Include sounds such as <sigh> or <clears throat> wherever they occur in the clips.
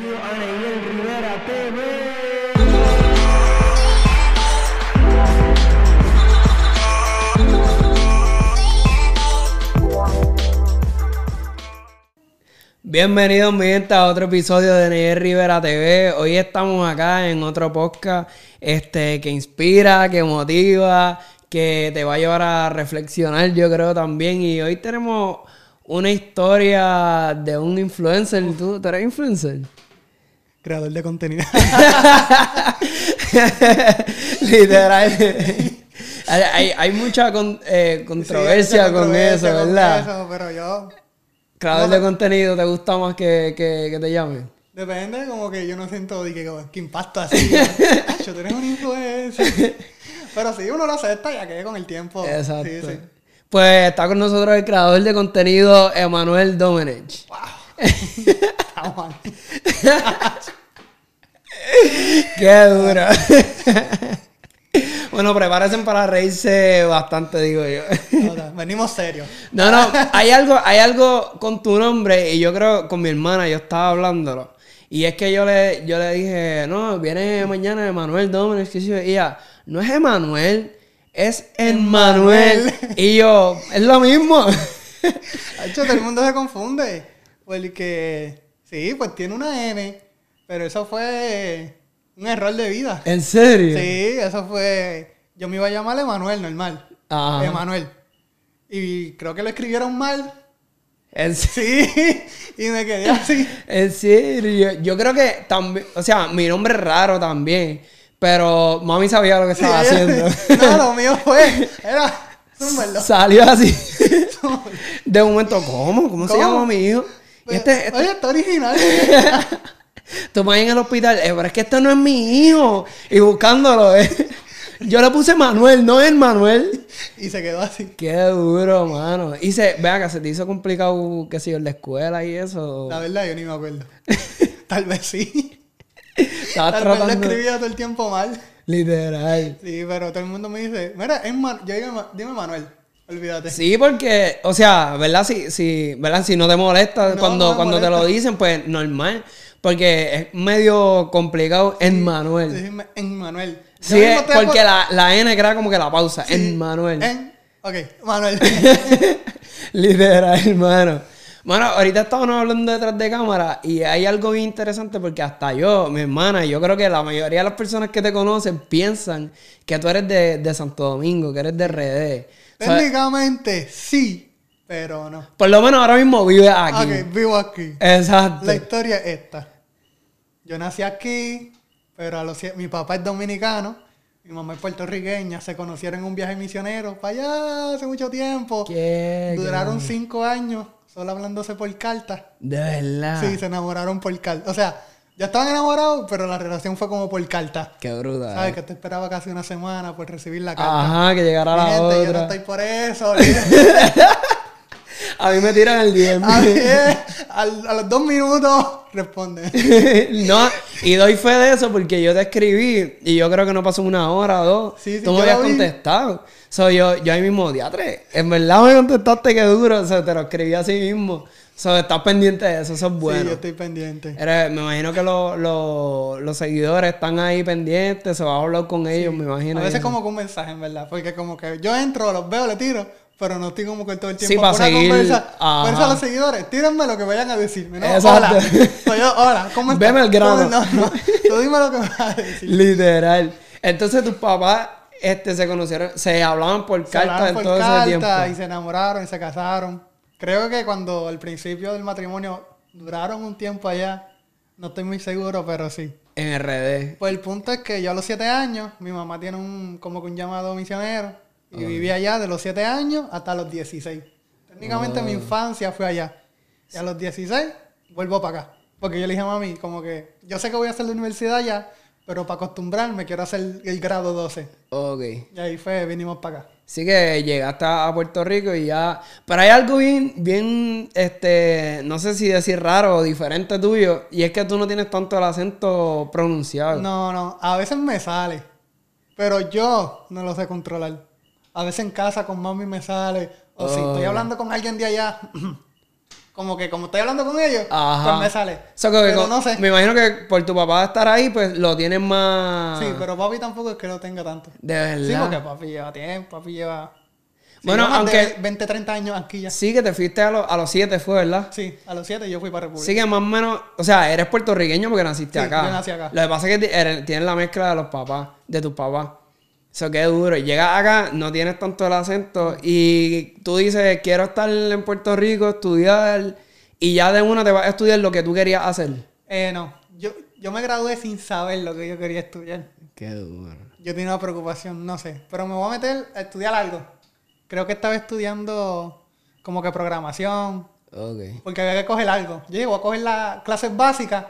Bienvenido a Rivera TV. Bienvenidos, mi gente, a otro episodio de Neyel Rivera TV. Hoy estamos acá en otro podcast este, que inspira, que motiva, que te va a llevar a reflexionar, yo creo también. Y hoy tenemos una historia de un influencer. ¿Tú, ¿tú eres influencer? Creador de contenido. <laughs> Literal. hay, hay, hay mucha con- eh, controversia, Sí, con eso, con ¿verdad? eso, pero yo. Creador No, de contenido, ¿te gusta más que, que, que te llamen? Depende, como que yo no siento que, que impacto así. Yo <laughs> tú eres un influencer. Pero sí, uno lo acepta ya que con el tiempo. Exacto. Sí, sí. Pues está con nosotros el creador de contenido, Emanuel Domenech. Mal. Qué duro. bueno, prepárense para reírse bastante, digo yo. Ahora, venimos serios. No, no, hay algo, hay algo con tu nombre y yo creo con mi hermana, yo estaba hablándolo. Y es que yo le, yo le dije, no, viene mañana Emanuel sí, y ella, no es Emanuel, es Emmanuel. y yo, es lo mismo. <laughs> De hecho, todo el mundo se confunde. Porque, sí, pues tiene una N. Pero eso fue un error de vida. ¿En serio? Sí, eso fue. Yo me iba a llamar Emanuel, normal. Ajá. Emanuel. Y creo que lo escribieron mal. En <laughs> serio. Sí, y me quedé así. <laughs> En serio, yo, creo que también, o sea, mi nombre es raro también, pero mami sabía lo que estaba Sí, haciendo. <laughs> No, lo mío fue. Era. Zúmbalo. Salió así. De un momento, ¿cómo? ¿Cómo, se ¿Cómo? llama mi hijo? Y este, este- Oye, está original. <laughs> tú me vas en el hospital, eh, pero es que este no es mi hijo. Y buscándolo, eh. Yo le puse Manuel, no es Manuel. y se quedó así. Qué duro, mano. Y se, vea que se te hizo complicado, qué sé yo, en la escuela y eso. La verdad, yo ni me acuerdo. <laughs> Tal vez sí. Tal vez lo tratando. escribía todo el tiempo mal. Literal. Sí, pero todo el mundo me dice, mira, es Man- yo digo, dime Manuel. Olvídate. Sí, porque, o sea, ¿verdad? Si, si, ¿verdad? si no te molesta No, cuando, no cuando te lo dicen, pues normal. Porque es medio complicado en Manuel. Dime en Manuel. Yo Sí, es porque la, la N crea como que la pausa. Sí, En Manuel. En... Ok, Manuel. <laughs> Literal, hermano. Bueno, ahorita estábamos hablando detrás de cámara y hay algo bien interesante porque hasta yo, mi hermana, yo creo que la mayoría de las personas que te conocen piensan que tú eres de, de Santo Domingo, que eres de RD. Técnicamente sí, pero no. por lo menos ahora mismo vives aquí. Ok, vivo aquí. Exacto. La historia es esta. Yo nací aquí, pero a los mi papá es dominicano, mi mamá es puertorriqueña, se conocieron en un viaje misionero para allá hace mucho tiempo. Qué Duraron cinco años solo hablándose por carta. De verdad. Sí, se enamoraron por carta. O sea, ya estaban enamorados, pero la relación fue como por carta. Qué brutal. ¿Sabes? Que te esperaba casi una semana por recibir la carta. Ajá, que llegara la gente, yo no otra. estoy por eso. <laughs> A mí me tiran el DM. A, mí, eh, al- a los dos minutos responde. <laughs> no, y doy fe de eso porque yo te escribí y yo creo que no pasó una hora o dos. Sí, sí, Tú me habías contestado. So, yo, yo ahí mismo, diatre, en verdad me contestaste que duro. O sea, te lo escribí así mismo. So, estás pendiente de eso, eso es Sí, bueno. yo estoy pendiente. Eres- me imagino que los- los- los seguidores están ahí pendientes, se va a hablar con ellos, me imagino. A veces como con un mensaje, en verdad. Porque como que yo entro, los veo, le tiro, pero no estoy como que todo el Sí, tiempo para por una seguir, conversa. a los seguidores, tírenme lo que vayan a decirme, ¿no? Exacto. Hola. Soy yo, hola, ¿cómo <laughs> estás? Veme el grano. No, no, <laughs> tú dime lo que vas a decir. Literal. Entonces tus papás este, se conocieron, se hablaban por Se carta en todo ese tiempo. y se enamoraron y se casaron. Creo que cuando al principio del matrimonio duraron un tiempo allá, no estoy muy seguro, pero sí. En RD. Pues el punto es que yo a los siete años, mi mamá tiene un como que un llamado misionero y viví allá de los siete años hasta los 16. Técnicamente mi infancia fue allá. Y a los 16 vuelvo para acá. Porque yo le dije a mami, como que yo sé que voy a hacer la universidad allá, pero para acostumbrarme quiero hacer el grado 12. Ok. Y ahí fue, vinimos para acá. Así que llegaste a Puerto Rico y ya. Pero hay algo bien, bien, este, no sé si decir raro o diferente tuyo. Y es que tú no tienes tanto el acento pronunciado. No, no, a veces me sale, pero yo no lo sé controlar. A veces en casa con mami me sale, o si estoy Oh. hablando con alguien de allá, <clears throat> como que como estoy hablando con ellos, Ajá. pues me sale. So, que- pero que- no sé. Me imagino que por tu papá estar ahí, pues lo tienes más. Sí, pero papi tampoco es que lo tenga tanto. De verdad. Sí, porque papi lleva tiempo, papi lleva... Bueno, aunque- 20, 30 años aquí ya. Sí, que te fuiste a, los a los siete, fue, ¿verdad? Sí, a los 7 yo fui para República. Sí, que más o menos. O sea, eres puertorriqueño porque naciste Sí, acá. yo nací acá. Lo que pasa es que eres- tienes la mezcla de los papás, de tus papás. Eso qué duro. Llegas acá, no tienes tanto el acento. Y tú dices, quiero estar en Puerto Rico, estudiar. Y ya de una te vas a estudiar lo que tú querías hacer. Eh, no, yo, yo me gradué sin saber lo que yo quería estudiar. Qué duro. Yo tenía una preocupación, no sé. Pero me voy a meter a estudiar algo. Creo que estaba estudiando como que programación, Ok. porque había que coger algo. Yo llego a coger las clases básicas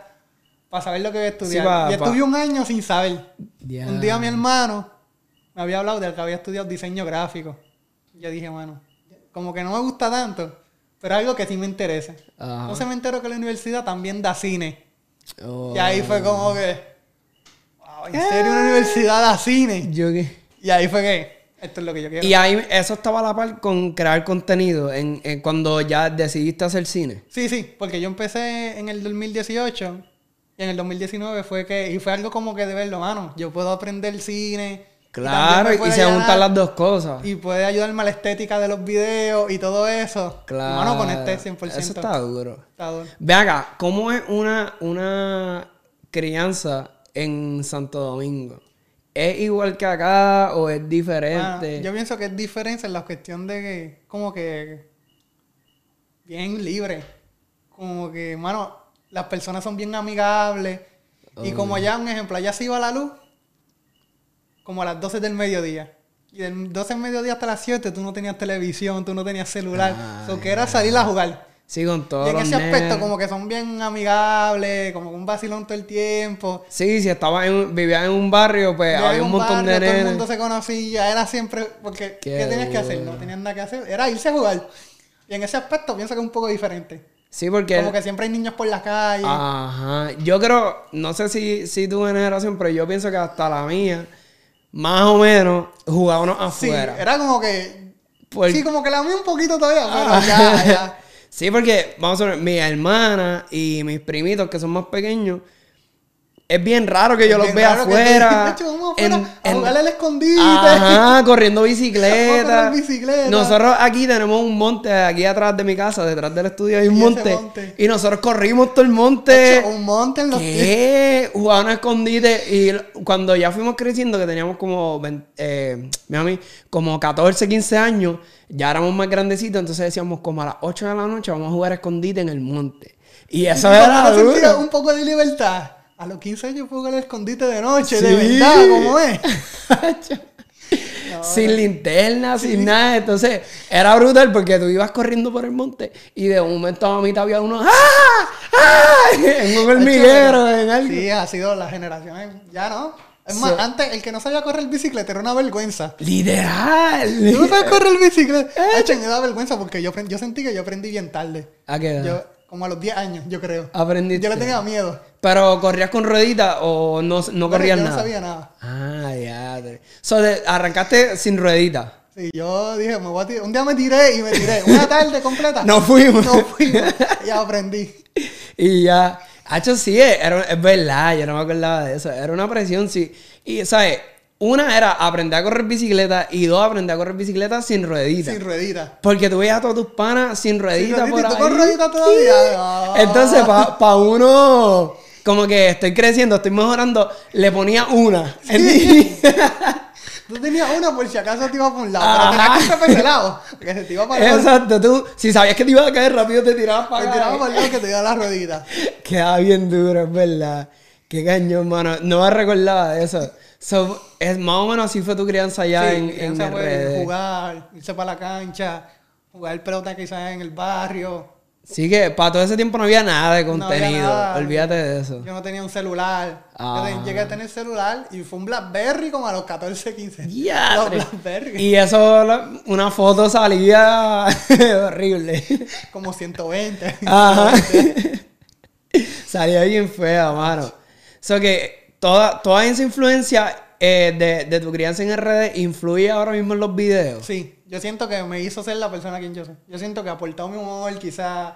para saber lo que iba a estudiar. Sí, pa- y pa- estuve un año sin saber. Un día mi hermano me había hablado de que había estudiado diseño gráfico. Yo dije, bueno, como que no me gusta tanto, pero algo que sí me interesa. Ajá. Entonces me entero que la universidad también da cine. Oh. Y ahí fue como que, wow, ¿en serio una universidad da cine? Yo qué. Y ahí fue que, esto es lo que yo quiero. Y ahí eso estaba a la par con crear contenido en, en cuando ya decidiste hacer cine. Sí, sí, porque yo empecé en el 2018 y en el 2019 fue que, y fue algo como que de verlo, mano, yo puedo aprender cine. Claro, y, se ayudar- juntan las dos cosas. Y puede ayudarme a la estética de los videos y todo eso. Claro. Mano, conecté 100%. Eso está duro. Está duro. Ve acá, ¿cómo es una, una crianza en Santo Domingo? ¿Es igual que acá o es diferente? yo pienso que es diferencia en la cuestión de que, como que, bien libre. Como que, mano, las personas son bien amigables. Y como allá, un ejemplo, allá se iba la luz como a las 12 del mediodía. Y del 12 del mediodía hasta las 7 tú no tenías televisión, tú no tenías celular. Ah, so que era salir a jugar. Sí, con todos y en ese aspecto, nenes. como que son bien amigables, como un vacilón todo el tiempo. Sí, si estabas en, vivías en un barrio, pues Vivía había en un montón barrio, de Todo el nenes. mundo se conocía, era siempre. Porque, Qué ¿qué, tenías que hacer? No tenías nada que hacer. Era irse a jugar. Y en ese aspecto pienso que es un poco diferente. Sí, porque... Como que siempre hay niños por la calle. Ajá. Yo creo, no sé si, si tu generación, pero yo pienso que hasta la mía, más o menos, jugábamos sí, afuera. era como que. Por- Sí, como que la mía un poquito todavía, pero Ah. ya, ya. <laughs> Sí, porque, vamos a ver, mi hermana y mis primitos que son más pequeños, es bien raro que yo los vea que te- afuera. vamos afuera en- a en- jugar al escondite. Ajá, <laughs> corriendo bicicleta. bicicleta. Nosotros aquí tenemos un monte, aquí atrás de mi casa, detrás del estudio hay un Y monte. monte. Y nosotros corrimos todo el monte. un monte en los ¿Qué? Jugaban a escondite. Y cuando ya fuimos creciendo, que teníamos como, 20, eh, mi mami, como 14, 15 años, ya éramos más grandecitos. Entonces decíamos, como a las 8 de la noche, vamos a jugar a escondite en el monte. Y eso <laughs> Como era duro. un poco de libertad. A los 15 años fue jugar al escondite de noche, de verdad, ¿cómo es? <laughs> sin linterna, sin nada. Entonces, era brutal porque tú ibas corriendo por el monte y de un momento a mitad había uno ¡Ah! ¡Ah! <laughs> en un hormiguero, en algo. Sí, ha sido las generaciones. Ya no. Es más, antes el que no sabía correr bicicleta era una vergüenza. Literal. ¿Tú no sabes correr bicicleta? <laughs> Hecho, me da vergüenza porque yo, yo sentí que yo aprendí bien tarde. ¿A qué edad? Yo, como a los 10 años, yo creo. Aprendiste. Yo le tenía miedo. Pero corrías con rueditas o no, no corrías yo nada. no sabía nada. Ah, ya. So, arrancaste sin rueditas. Sí, yo dije, me voy a tirar. Un día me tiré y me tiré. Una tarde completa. <laughs> No fuimos. No fuimos. Ya aprendí. <laughs> Y ya. Hacho, sí, era, es verdad, yo no me acordaba de eso. Era una presión, sí. Y, ¿sabes? Una era aprender a correr bicicleta y dos, aprender a correr bicicleta sin rueditas. Sin ruedita. Porque tú veías a todos tus panas sin rueditas ruedita, por ¿y tú ahí. con ruedita todavía? Entonces, para uno, como que estoy creciendo, estoy mejorando, le ponía una. <laughs> Tú tenías una por si acaso te iba por un lado. Ajá. Pero tenías que estar para ese lado. Porque se te iba para el lado. Exacto, tú, si sabías que te ibas a caer rápido, te tirabas Te para tiraba acá. para el lado que te iba la ruedita. <laughs> Queda bien duro, es verdad. Qué cañón, mano. No me recordaba de eso. So, es más o menos así fue tu crianza allá Sí, en, en fue RD. jugar, irse para la cancha, jugar pelota quizás en el barrio. Sí que para todo ese tiempo no había nada de No contenido. nada. Olvídate de eso. Yo no tenía un celular. Ah. Yo llegué a tener celular y fue un Blackberry como a los 14, 15. Ya, Los tre- Blackberry. Y eso, una foto salía <laughs> horrible. Como 120. Ajá. <laughs> Salía bien fea, mano. So que toda, toda esa influencia eh, de, de tu crianza en RD influye ahora mismo en los videos. Sí, yo siento que me hizo ser la persona quien yo soy. Yo siento que aportó mi humor, quizás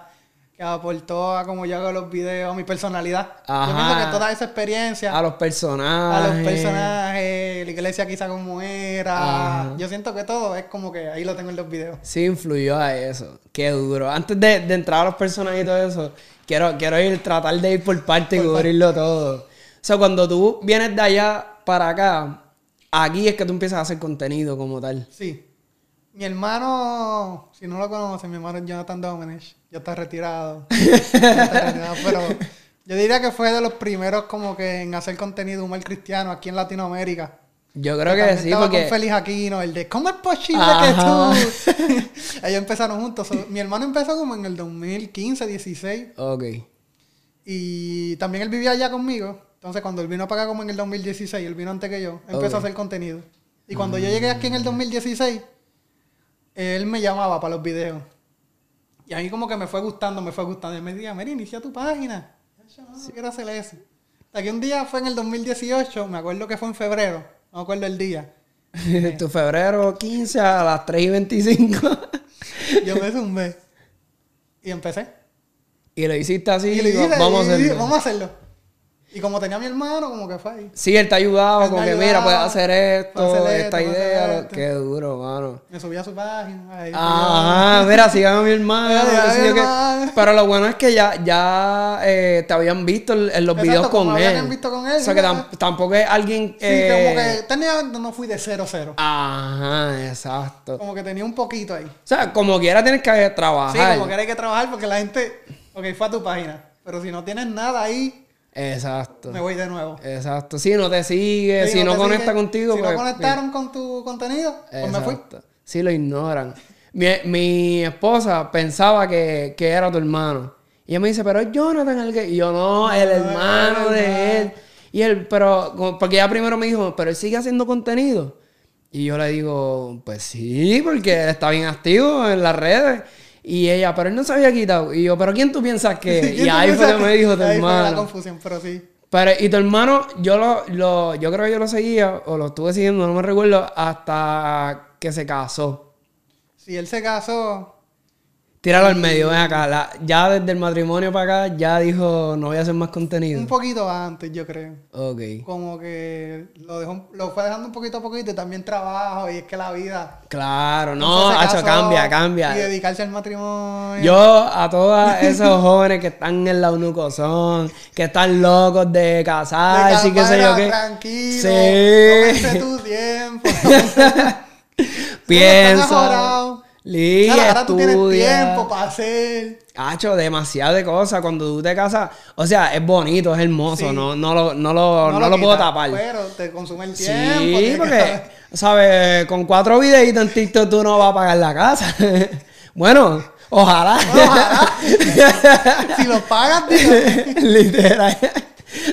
que aportó a cómo yo hago los videos, a mi personalidad. Ajá. Yo pienso que toda esa experiencia, A los a personajes. los personajes, la iglesia quizá como era, Ajá. yo siento que todo es como que ahí lo tengo en los videos. Sí, influyó a eso. Qué duro. Antes de, de entrar a los personajes y todo eso, quiero, quiero ir, tratar de ir por parte y cubrirlo todo. O sea, cuando tú vienes de allá para acá, aquí es que tú empiezas a hacer contenido como tal. Sí. Mi hermano, si no lo conocen, mi hermano es Jonathan Domenech. Ya está retirado. <laughs> Ya está retirado, Pero yo diría que fue de los primeros como que en hacer contenido humor cristiano aquí en Latinoamérica. Yo creo que sí, estaba porque... con Félix Aquino, el de ¿Cómo es posible Ajá. que tú? <laughs> Ellos empezaron juntos. So, mi hermano empezó como en el 2015, 16. Ok. Y también él vivía allá conmigo. Entonces, cuando él vino para acá como en el 2016, él vino antes que yo, empezó Ok. a hacer contenido. Y cuando yo llegué aquí en el 2016, él me llamaba para los videos. Y a mí como que me fue gustando, me fue gustando. Y él me decía, Mira, inicia tu página. Yo no, no quiero hacer eso. Hasta que un día fue en el 2018, me acuerdo que fue en febrero, no me acuerdo el día. <laughs> tu febrero 15 a las 3 y 25. Yo me zumbé. Y empecé. y lo hiciste así. y vamos a y hacerlo. vamos a hacerlo. Y como tenía a mi hermano, como que fue ahí. Sí, él te ha ayudado, Él como que ayudaba, mira, puedes hacer esto, hacer esta esto, idea. hacer lo- esto. Qué duro, mano. Me subí a su página. ahí, Ajá, mira, sigan a mi <laughs> hermano. Pero lo bueno es que ya, ya eh, te habían visto en, los Exacto, videos con él. habían visto con él, O sea que tam- tampoco es alguien. Sí, eh, como que técnicamente no fui de cero cero. Ajá, exacto. Como que tenía un poquito ahí. O sea, como quiera tienes que Sí, trabajar. como que hay que trabajar porque la gente. Ok, fue a tu página. Pero si no tienes nada ahí, Exacto. me voy de nuevo. Exacto. Si no te sigue, Sí, si no, conecta sigue- contigo, Si pues. no conectaron con tu contenido, pues me fui. Sí, lo ignoran. Mi, mi esposa pensaba que, que era tu hermano. Y ella me dice, pero es Jonathan el que... Y yo, no, el hermano de él. Y él, pero... Porque ella primero me dijo, pero él sigue haciendo contenido. Y yo le digo, pues sí, porque él está bien activo en las redes. Y ella, pero él no se había quitado. Y yo, pero ¿quién tú piensas que? <laughs> ¿Quién y ahí fue que me dijo tu ahí fue la hermano. confusión, pero sí. Pero, y tu hermano, yo lo, lo, yo creo que yo lo seguía, o lo estuve siguiendo, no me recuerdo, hasta que se casó. Si él se casó, Tíralo al medio, ven acá. la- ya desde el matrimonio para acá, ya dijo, no voy a hacer más contenido. un poquito antes, yo creo. Ok. Como que lo dejó, lo fue dejando un poquito a poquito y también trabajo y es que la vida. Claro, no, hacho, casó cambia, Y cambia. dedicarse al matrimonio. Yo a todos esos <laughs> jóvenes que están en la unucosón, que están locos de casarse y qué sé yo qué. Tranquilo. Sí. tu tiempo. <laughs> Piensa. Claro, Lee, ahora tú tienes tiempo para hacer. Hacho, demasiado de cosas. Cuando tú te casas, o sea, es bonito, es hermoso, Sí. no, no lo, no lo, no lo puedo tapar. Pero te consume el Sí, tiempo. que porque. <laughs> ¿sabes? Con cuatro videitos en TikTok tú no vas a pagar la casa. <laughs> bueno, ojalá. Ojalá. <laughs> si lo pagas, dígame. Literal.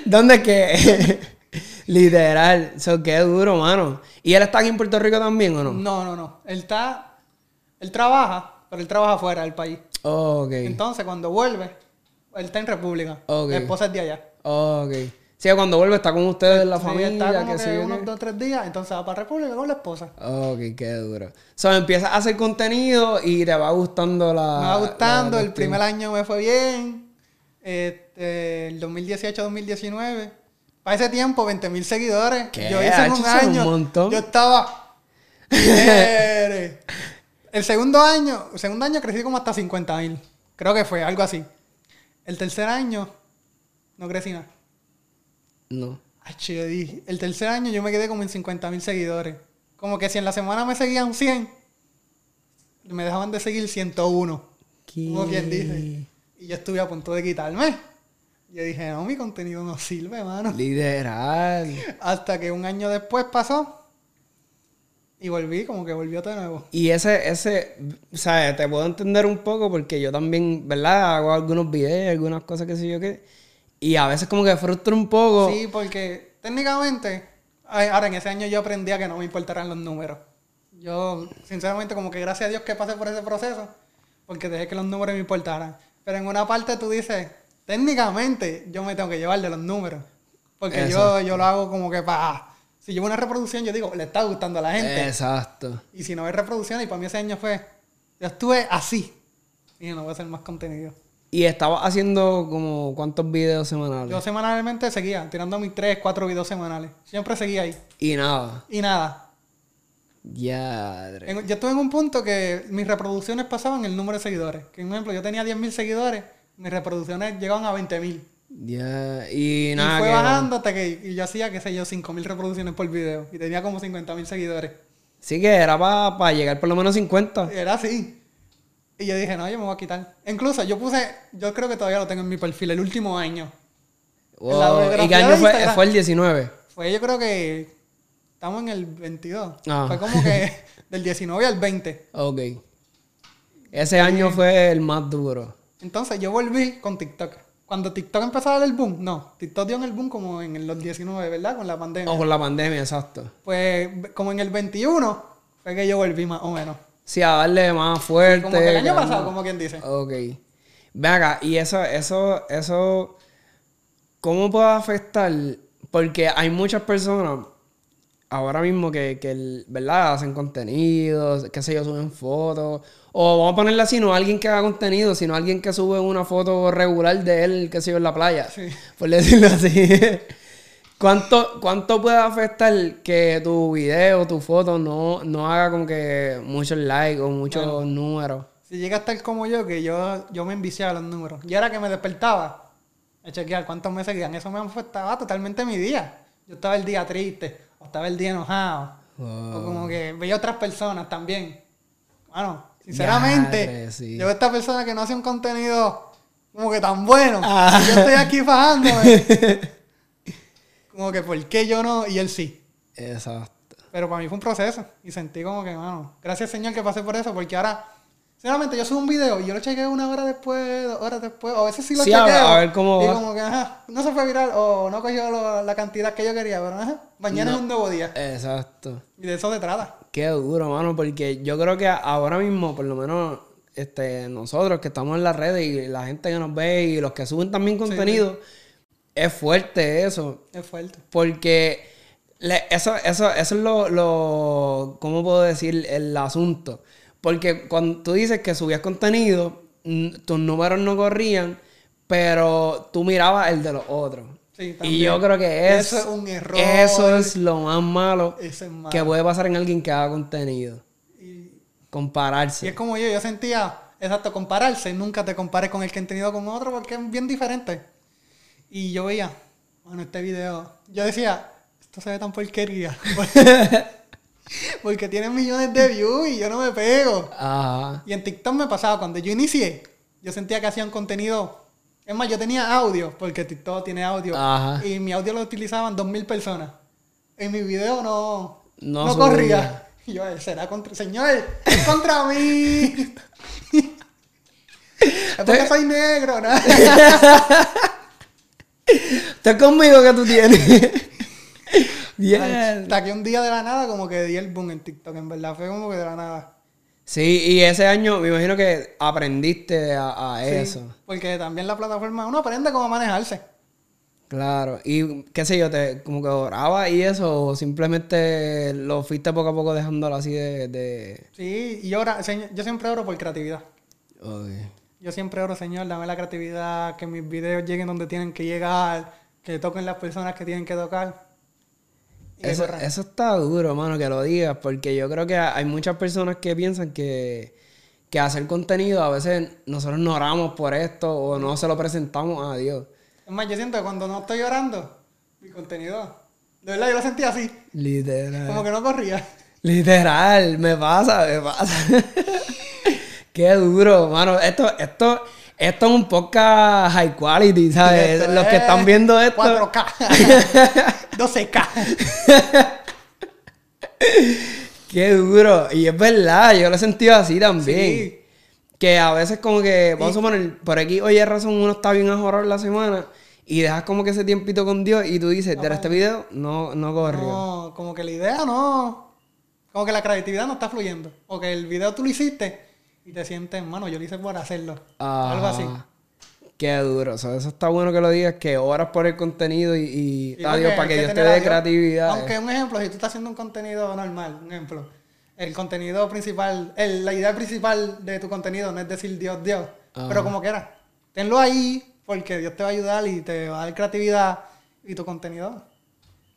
¿Dónde es que? Literal. Eso qué duro, mano. ¿Y él está aquí en Puerto Rico también o no? No, no, no. Él está. Él trabaja, pero él trabaja fuera del país. ok. Entonces, cuando vuelve, él está en República. Ok. La esposa es de allá. Ok. Sí, cuando vuelve está con ustedes la Sí, familia. está como que que unos que- dos o tres días, entonces va para República con la esposa. Ok, qué duro. So, empiezas a hacer contenido y te va gustando la. me va gustando, el primer año me fue bien. Este, el 2018-2019. Para ese tiempo, 20 mil seguidores. ¿Qué? Yo hice en un es un año. montón. Yo estaba. <laughs> El segundo año, el segundo año crecí como hasta 50 mil. Creo que fue algo así. El tercer año, no crecí nada. No. Ay, yo dije, el tercer año yo me quedé como en 50 mil seguidores. Como que si en la semana me seguían 100, me dejaban de seguir 101. Como quien dice. Y yo estuve a punto de quitarme. Yo dije, no, mi contenido no sirve, mano. Literal. <laughs> Hasta que un año después pasó. Y volví, como que volvió de nuevo. Y ese, ese, o sea, te puedo entender un poco porque yo también, ¿verdad? Hago algunos videos, algunas cosas que sé yo qué. Y a veces como que frustra un poco. Sí, porque técnicamente, ahora en ese año yo aprendí a que no me importaran los números. Yo, sinceramente, como que gracias a Dios que pasé por ese proceso, porque dejé que los números me importaran. Pero en una parte tú dices, técnicamente yo me tengo que llevar de los números. Porque yo, yo lo hago como que para... Si llevo una reproducción, yo digo, le está gustando a la gente. Exacto. Y si no hay reproducción, y para mí ese año fue, yo estuve así. Y no voy a hacer más contenido. Y estabas haciendo como cuántos videos semanales. Yo semanalmente seguía, tirando mis 3, 4 videos semanales. Siempre seguía ahí. Y nada. Y nada. Ya. Yo estuve en un punto que mis reproducciones pasaban el número de seguidores. Que, por ejemplo, yo tenía 10.000 seguidores, mis reproducciones llegaban a 20.000. Ya. Y Y nada. fue que- bajando hasta que y yo hacía, qué sé yo, 5.000 reproducciones por video. Y tenía como 50.000 seguidores. Sí que era para llegar por lo menos 50. Era así. Y yo dije, no, yo me voy a quitar. Incluso yo puse, yo creo que todavía lo tengo en mi perfil, el último año. Wow. ¿Y qué año fue? Instagram. Fue el 19. Fue yo creo que estamos en el 22. Ah. Fue como que <laughs> del 19 al 20. Ok. Ese año fue el más duro. Entonces yo volví con TikTok. Cuando TikTok empezó a dar el boom, no, TikTok dio en el boom como en los 19, ¿verdad? Con la pandemia. O con la pandemia, exacto. Pues como en el 21 fue que yo volví más o menos. Sí, a darle más fuerte. Como que el año pasado, como quien dice. Ok. Ve acá, y eso, eso, eso, ¿cómo puede afectar? Porque hay muchas personas ahora mismo que, que ¿verdad? Hacen contenido, qué sé yo, suben fotos. O vamos a ponerle así, no alguien que haga contenido, sino alguien que sube una foto regular de él, qué sé yo, en la playa. Sí. Por decirlo así. <laughs> ¿Cuánto, ¿Cuánto puede afectar que tu video, tu foto no, no haga como que muchos likes o muchos números? Si llega a estar como yo, que yo, yo me enviciaba los números. Y era que me despertaba a chequear cuántos me seguían. Eso me afectaba totalmente mi día. Yo estaba el día triste, o estaba el día enojado. O como que veía otras personas también. Bueno, sinceramente, Diadre, sí. yo esta persona que no hace un contenido como que tan bueno. Ah. Y yo estoy aquí fajándome. <laughs> como que, ¿por qué yo no? Y él sí. Exacto. Pero para mí fue un proceso. Y sentí como que, mano, gracias Señor que pasé por eso, porque ahora, sinceramente, yo subo un video y yo lo chequeo una hora después, dos horas después, o a veces sí lo Sí, chequeo. a ver cómo y va. como que, ajá, no se fue viral o no cogió lo- la cantidad que yo quería, pero ajá, mañana No. es un nuevo día. Exacto. Y de eso se trata. Qué duro, mano, porque yo creo que ahora mismo, por lo menos, este, nosotros que estamos en las redes y la gente que nos ve y los que suben también contenido, es fuerte eso. Es fuerte. Porque le- eso, eso, eso es lo, lo, ¿cómo puedo decir? El asunto. Porque cuando tú dices que subías contenido, tus números no corrían, pero tú mirabas el de los otros. Sí, y yo creo que es, Eso es un error. Eso es lo más malo es malo. que puede pasar en alguien que haga contenido. Y, Compararse. y es como yo, yo sentía, exacto, compararse. Nunca te compares con el que he tenido con otro porque es bien diferente. Y yo veía, bueno, este video, yo decía, esto se ve tan porquería. <laughs> porque tiene millones de views y yo no me pego. Ajá. Y en TikTok me pasaba, cuando yo inicié, yo sentía que hacían contenido. Es más, yo tenía audio, porque TikTok tiene audio. Ajá. Y mi audio lo utilizaban 2.000 personas. En mi video no, No corría. Y yo, será contra. Señor, es contra mí. es porque soy negro, ¿no? <laughs> Estás conmigo que tú tienes. <laughs> Bien. Hasta que un día de la nada, como que di el boom en TikTok, en verdad. Fue como que de la nada. Sí, y ese año me imagino que aprendiste a, a Sí, eso. porque también la plataforma, uno aprende cómo manejarse. Claro. Y qué sé yo, te como que oraba y eso, o simplemente lo fuiste poco a poco dejándolo así de. de... Sí, y ora, señor, yo siempre oro por creatividad. Yo siempre oro, Señor, dame la creatividad, que mis videos lleguen donde tienen que llegar, que toquen las personas que tienen que tocar. Eso, eso está duro, mano, que lo digas, porque yo creo que hay muchas personas que piensan que, que hacer contenido a veces nosotros no oramos por esto o no se lo presentamos a Dios. Es más, yo siento que cuando no estoy orando, mi contenido, de verdad yo lo sentía así, Literal. como que no corría. Literal, me pasa, me pasa. <laughs> Qué duro, mano. Esto, esto, esto es un podcast high quality, ¿sabes? Los que es están viendo esto. 4K, 12K. <laughs> <laughs> Qué duro. Y es verdad, yo lo he sentido así también. Sí. Que a veces como que, vamos a suponer, por aquí, oye, razón, uno está bien ahorrar la semana y dejas como que ese tiempito con Dios y tú dices, de este video no, no corrió. No, como que la idea no, como que la creatividad no está fluyendo. O que el video tú lo hiciste y te sientes, mano, yo lo hice por hacerlo. Algo así. Qué duro. O sea, eso está bueno que lo digas, que oras por el contenido y, a que para que Dios te a dé creatividad. Aunque un ejemplo, si tú estás haciendo un contenido normal, un ejemplo, el contenido principal, el- la idea principal de tu contenido no es decir Dios, Dios, Ajá. pero como quiera, tenlo ahí porque Dios te va a ayudar y te va a dar creatividad y tu contenido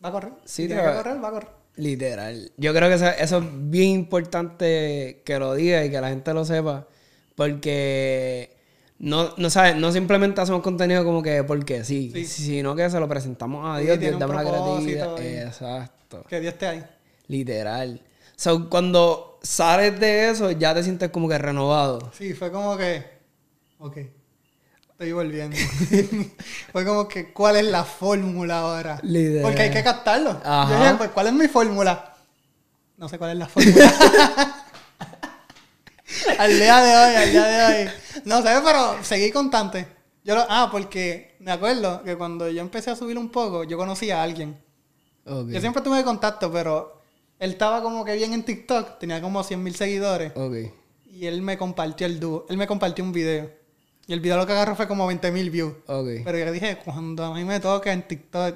va a correr. Sí, Si te va- que correr, va a correr. Literal. Yo creo que eso, eso es bien importante que lo diga y que la gente lo sepa. Porque no, no, ¿sabes? no simplemente hacemos contenido como que porque sí, Sí. sino que se lo presentamos a Dios, Dios damos la creatividad. Exacto. Que Dios esté ahí. Literal. So, cuando sales de eso, ya te sientes como que renovado. Sí, fue como que. Ok. Estoy volviendo. <laughs> fue como que, ¿cuál es la fórmula ahora? Porque hay que captarlo. Ajá. Yo dije, pues, ¿cuál es mi fórmula? No sé cuál es la fórmula. <laughs> al día de hoy, al día de hoy. No sé, pero seguí constante. Yo lo, ah, porque me acuerdo que cuando yo empecé a subir un poco, yo conocí a alguien. Ok. Yo siempre tuve contacto, pero él estaba como que bien en TikTok, tenía como 100 mil seguidores. Ok. Y él me compartió el dúo. Él me compartió un video. Y el video lo que agarró fue como 20 mil views. Ok. Pero yo dije, cuando a mí me toque en TikTok,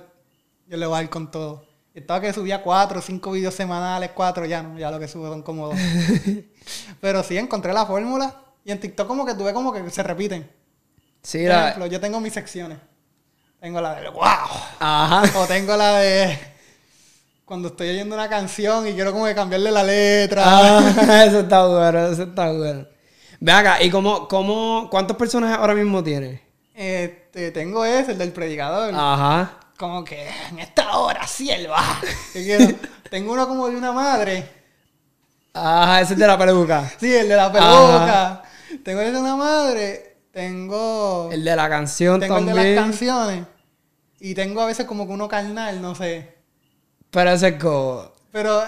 yo le voy a dar con todo. Y estaba que subía cuatro cinco videos semanales, cuatro ya no, ya lo que subo son como dos. <laughs> Pero sí, encontré la fórmula. Y en TikTok como que tuve como que se repiten. Sí, Por la... ejemplo, yo tengo mis secciones. Tengo la de wow. Ajá. O tengo la de cuando estoy oyendo una canción y quiero como que cambiarle la letra. Ah, <laughs> eso está bueno, eso está bueno. Ve acá, ¿y cómo, cómo, cuántos personajes ahora mismo tienes? Este, tengo ese, el del predicador. Ajá. Como que en esta hora, sierva. <laughs> Tengo uno como de una madre. Ajá, ese es de la peluca. Sí, el de la peluca. Tengo el de una madre. Tengo. El de la canción tengo el de también. las canciones. Y tengo a veces como que uno carnal, no sé. Pero ese es como... Pero.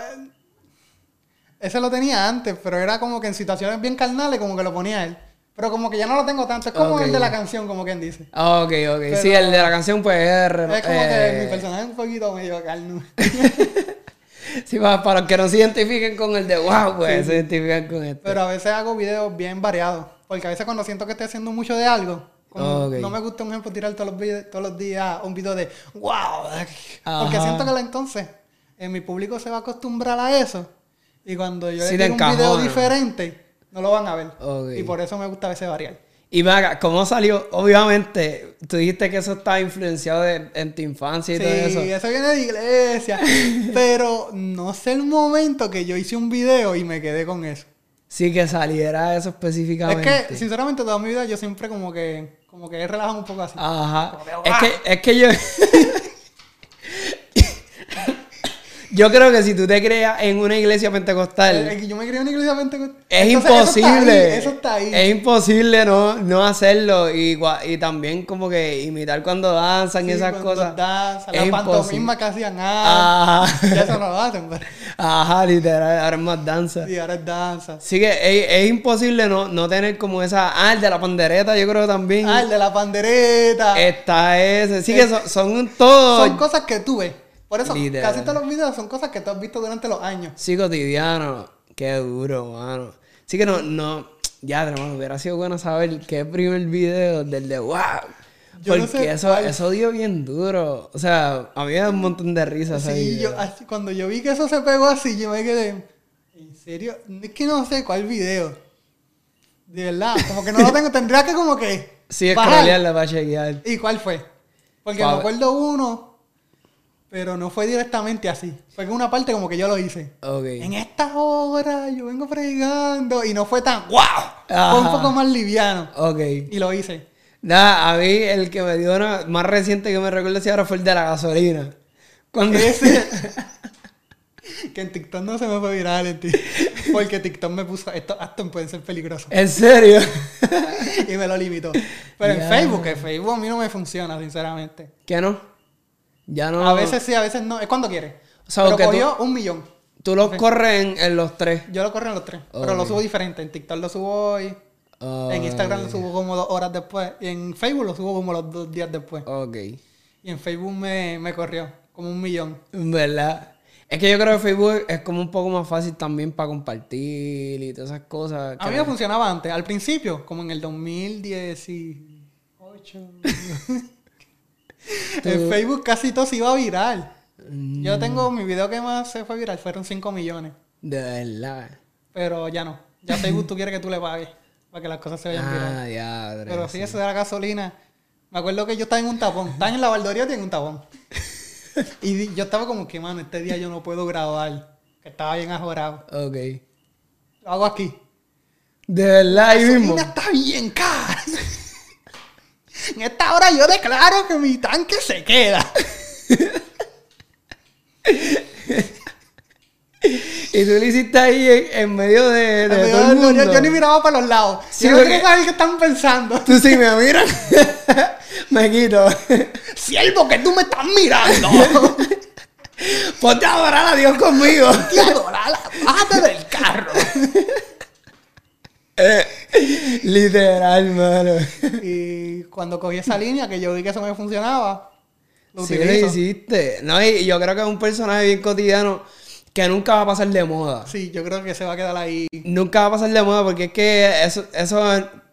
Eh, Ese lo tenía antes, pero era como que en situaciones bien carnales, como que lo ponía él. Pero como que ya no lo tengo tanto. Es como el de la canción, como quien dice. Ah, Ok, ok. Sí, Pero- el de la canción pues es... Es como eh, que mi personaje es un poquito medio carno. <laughs> Sí, para, que no se identifiquen con el de wow, pues se identifican con este. Pero a veces hago videos bien variados. Porque a veces cuando siento que estoy haciendo mucho de algo, como Ok. no me gusta, un ejemplo, tirar todos los, vide- todos los días un video de wow. <laughs> Porque Ajá. siento que la- entonces eh, mi público se va a acostumbrar a eso. Y cuando yo Sí le tiro un video diferente, no lo van a ver. Y por eso me gusta a veces variar. Y venga, ¿cómo salió? Obviamente, tú dijiste que eso estaba influenciado de- en tu infancia y Sí, todo eso. eso viene de iglesia. <laughs> pero no sé el momento que yo hice un video y me quedé con eso. Sí, que saliera eso Es específicamente. que, sinceramente, toda mi vida yo siempre como que, como que he relajado un poco así. Ajá. Es ¡guau! que, es que yo. Yo creo que si tú te creas en una iglesia pentecostal, Eh, yo me crié en una iglesia pentecostal. es Entonces, imposible. Eso está ahí. Eso está ahí. Es imposible no, no hacerlo. Y, y también como que imitar cuando danzan y Sí, esas cosas. danzan, es la pantomima que hacían ah, Ajá. Ya eso no lo hacen, pero. <laughs> Ajá, literal, ahora es más danza. Y ahora es danza. Así que es, es imposible no, no tener como esa. Ah, el de la pandereta, yo creo también. Ah, el de la pandereta. Está ese. Sí, que son, son todos. son cosas que tú ves. Por eso, Literal. casi todos los videos son cosas que tú has visto durante los años. Sí, cotidiano. Qué duro, mano. Sí que no, no. Ya, hermano, hubiera sido bueno saber qué primer video del de wow. Yo no Porque sé eso, cuál. eso dio bien duro. O sea, a mí me da un montón de risas. ese Sí, yo, así, cuando yo vi que eso se pegó así, yo me quedé. ¿En serio? Es que no sé cuál video. De verdad, como que no lo <laughs> tengo. Tendría que como que. Sí, bajar. scrollearla para chequear. ¿Y cuál fue? Porque me acuerdo uno, pero no fue directamente así. Fue que una parte como que yo lo hice. En esta hora yo vengo predicando y no fue tan ¡wow! Ajá. Fue un poco más liviano. Ok. Y lo hice. Nada, a mí el que me dio una más reciente que me recuerdo así ahora fue el de la gasolina. Cuando. Ese. <laughs> que en TikTok no se me fue viral en ti. Porque TikTok me puso, estos actos pueden ser peligrosos. ¿En serio? <laughs> y me lo limitó. Pero en Facebook, que Facebook a mí no me funciona, sinceramente. ¿Qué no? Ya no. A veces sí, a veces no. Es cuando quiere. O sea, Pero que tú- cogió un millón. Tú los corres en, en los tres. Yo lo corro en los tres. Pero lo subo diferente. En TikTok lo subo hoy. En Instagram lo subo como dos horas después. Y en Facebook lo subo como los dos días después. Ok. Y en Facebook me, me corrió como un millón. ¿Verdad? Es que yo creo que Facebook es como un poco más fácil también para compartir y todas esas cosas. A mí me funcionaba antes. Al principio, como en el 2018. <laughs> <laughs> en Facebook casi todo se iba viral. Mm. Yo tengo mi video que más se fue viral. Fueron 5 millones. De verdad. Pero ya no. Ya Facebook tú quieres que tú le pagues. para que las cosas se vayan virales. Ah. Pero sí, eso de la gasolina. Me acuerdo que yo estaba en un tapón. Estaba en la Valdoría y en un tapón. <laughs> y yo estaba como que, mano, este día yo no puedo grabar. Que estaba bien ajorado. Ok. Lo hago aquí. De verdad, ahí mismo. está bien cara. <laughs> en esta hora yo declaro que mi tanque se queda. <laughs> Y tú lo hiciste ahí en, en medio de, todo el mundo. yo- yo ni miraba para los lados. Sí, yo no quería saber qué están pensando. Tú sí me miras. <laughs> me quito. Siervo, que tú me estás mirando. <laughs> Ponte a adorar a Dios conmigo. Te adorar, bájate del carro. <laughs> Literal, mano. y cuando cogí esa línea, que yo vi que eso me funcionaba, lo Sí lo hiciste. No, y yo creo que es un personaje bien cotidiano que nunca va a pasar de moda. Sí, yo creo que se va a quedar ahí. Nunca va a pasar de moda porque es que eso, eso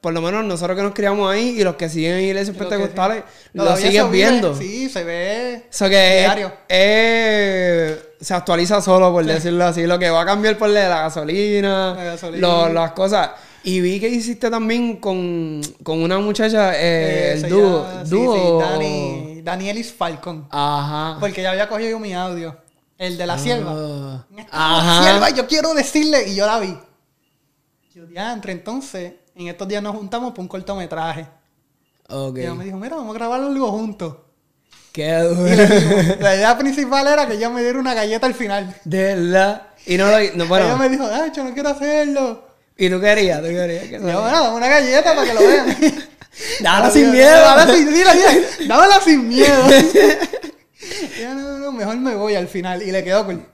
por lo menos nosotros que nos criamos ahí y los que siguen en iglesias pentecostales, sí. lo vive, viendo. Sí, se ve Eso que diario. es- es- se actualiza solo, por decirlo así. Lo que va a cambiar por la gasolina, La gasolina. lo- las cosas. Y vi que hiciste también con, con una muchacha, eh, Eh, el dúo. sí, dúo. sí, Dani, Danielis Falcon. Ajá. Porque ya había cogido yo mi audio. El de la sierva. Ah. Ajá. sierva yo quiero decirle, y yo la vi. Yo, entre entonces, en estos días nos juntamos por un cortometraje. Ok. Y ella me dijo, mira, vamos a grabar algo juntos. Qué duro. la idea principal era que ella me diera una galleta al final. De verdad. Y no lo. No, bueno. ella me dijo, ay, yo no quiero hacerlo. Y tú querías, tú querías. que saliera. bueno, dame una galleta para que lo vean. <laughs> Dala sin miedo. Dala sin, dila, dila, <laughs> dámela sin miedo. <laughs> Y ella, no, no, mejor me voy al final. Y le quedó cool.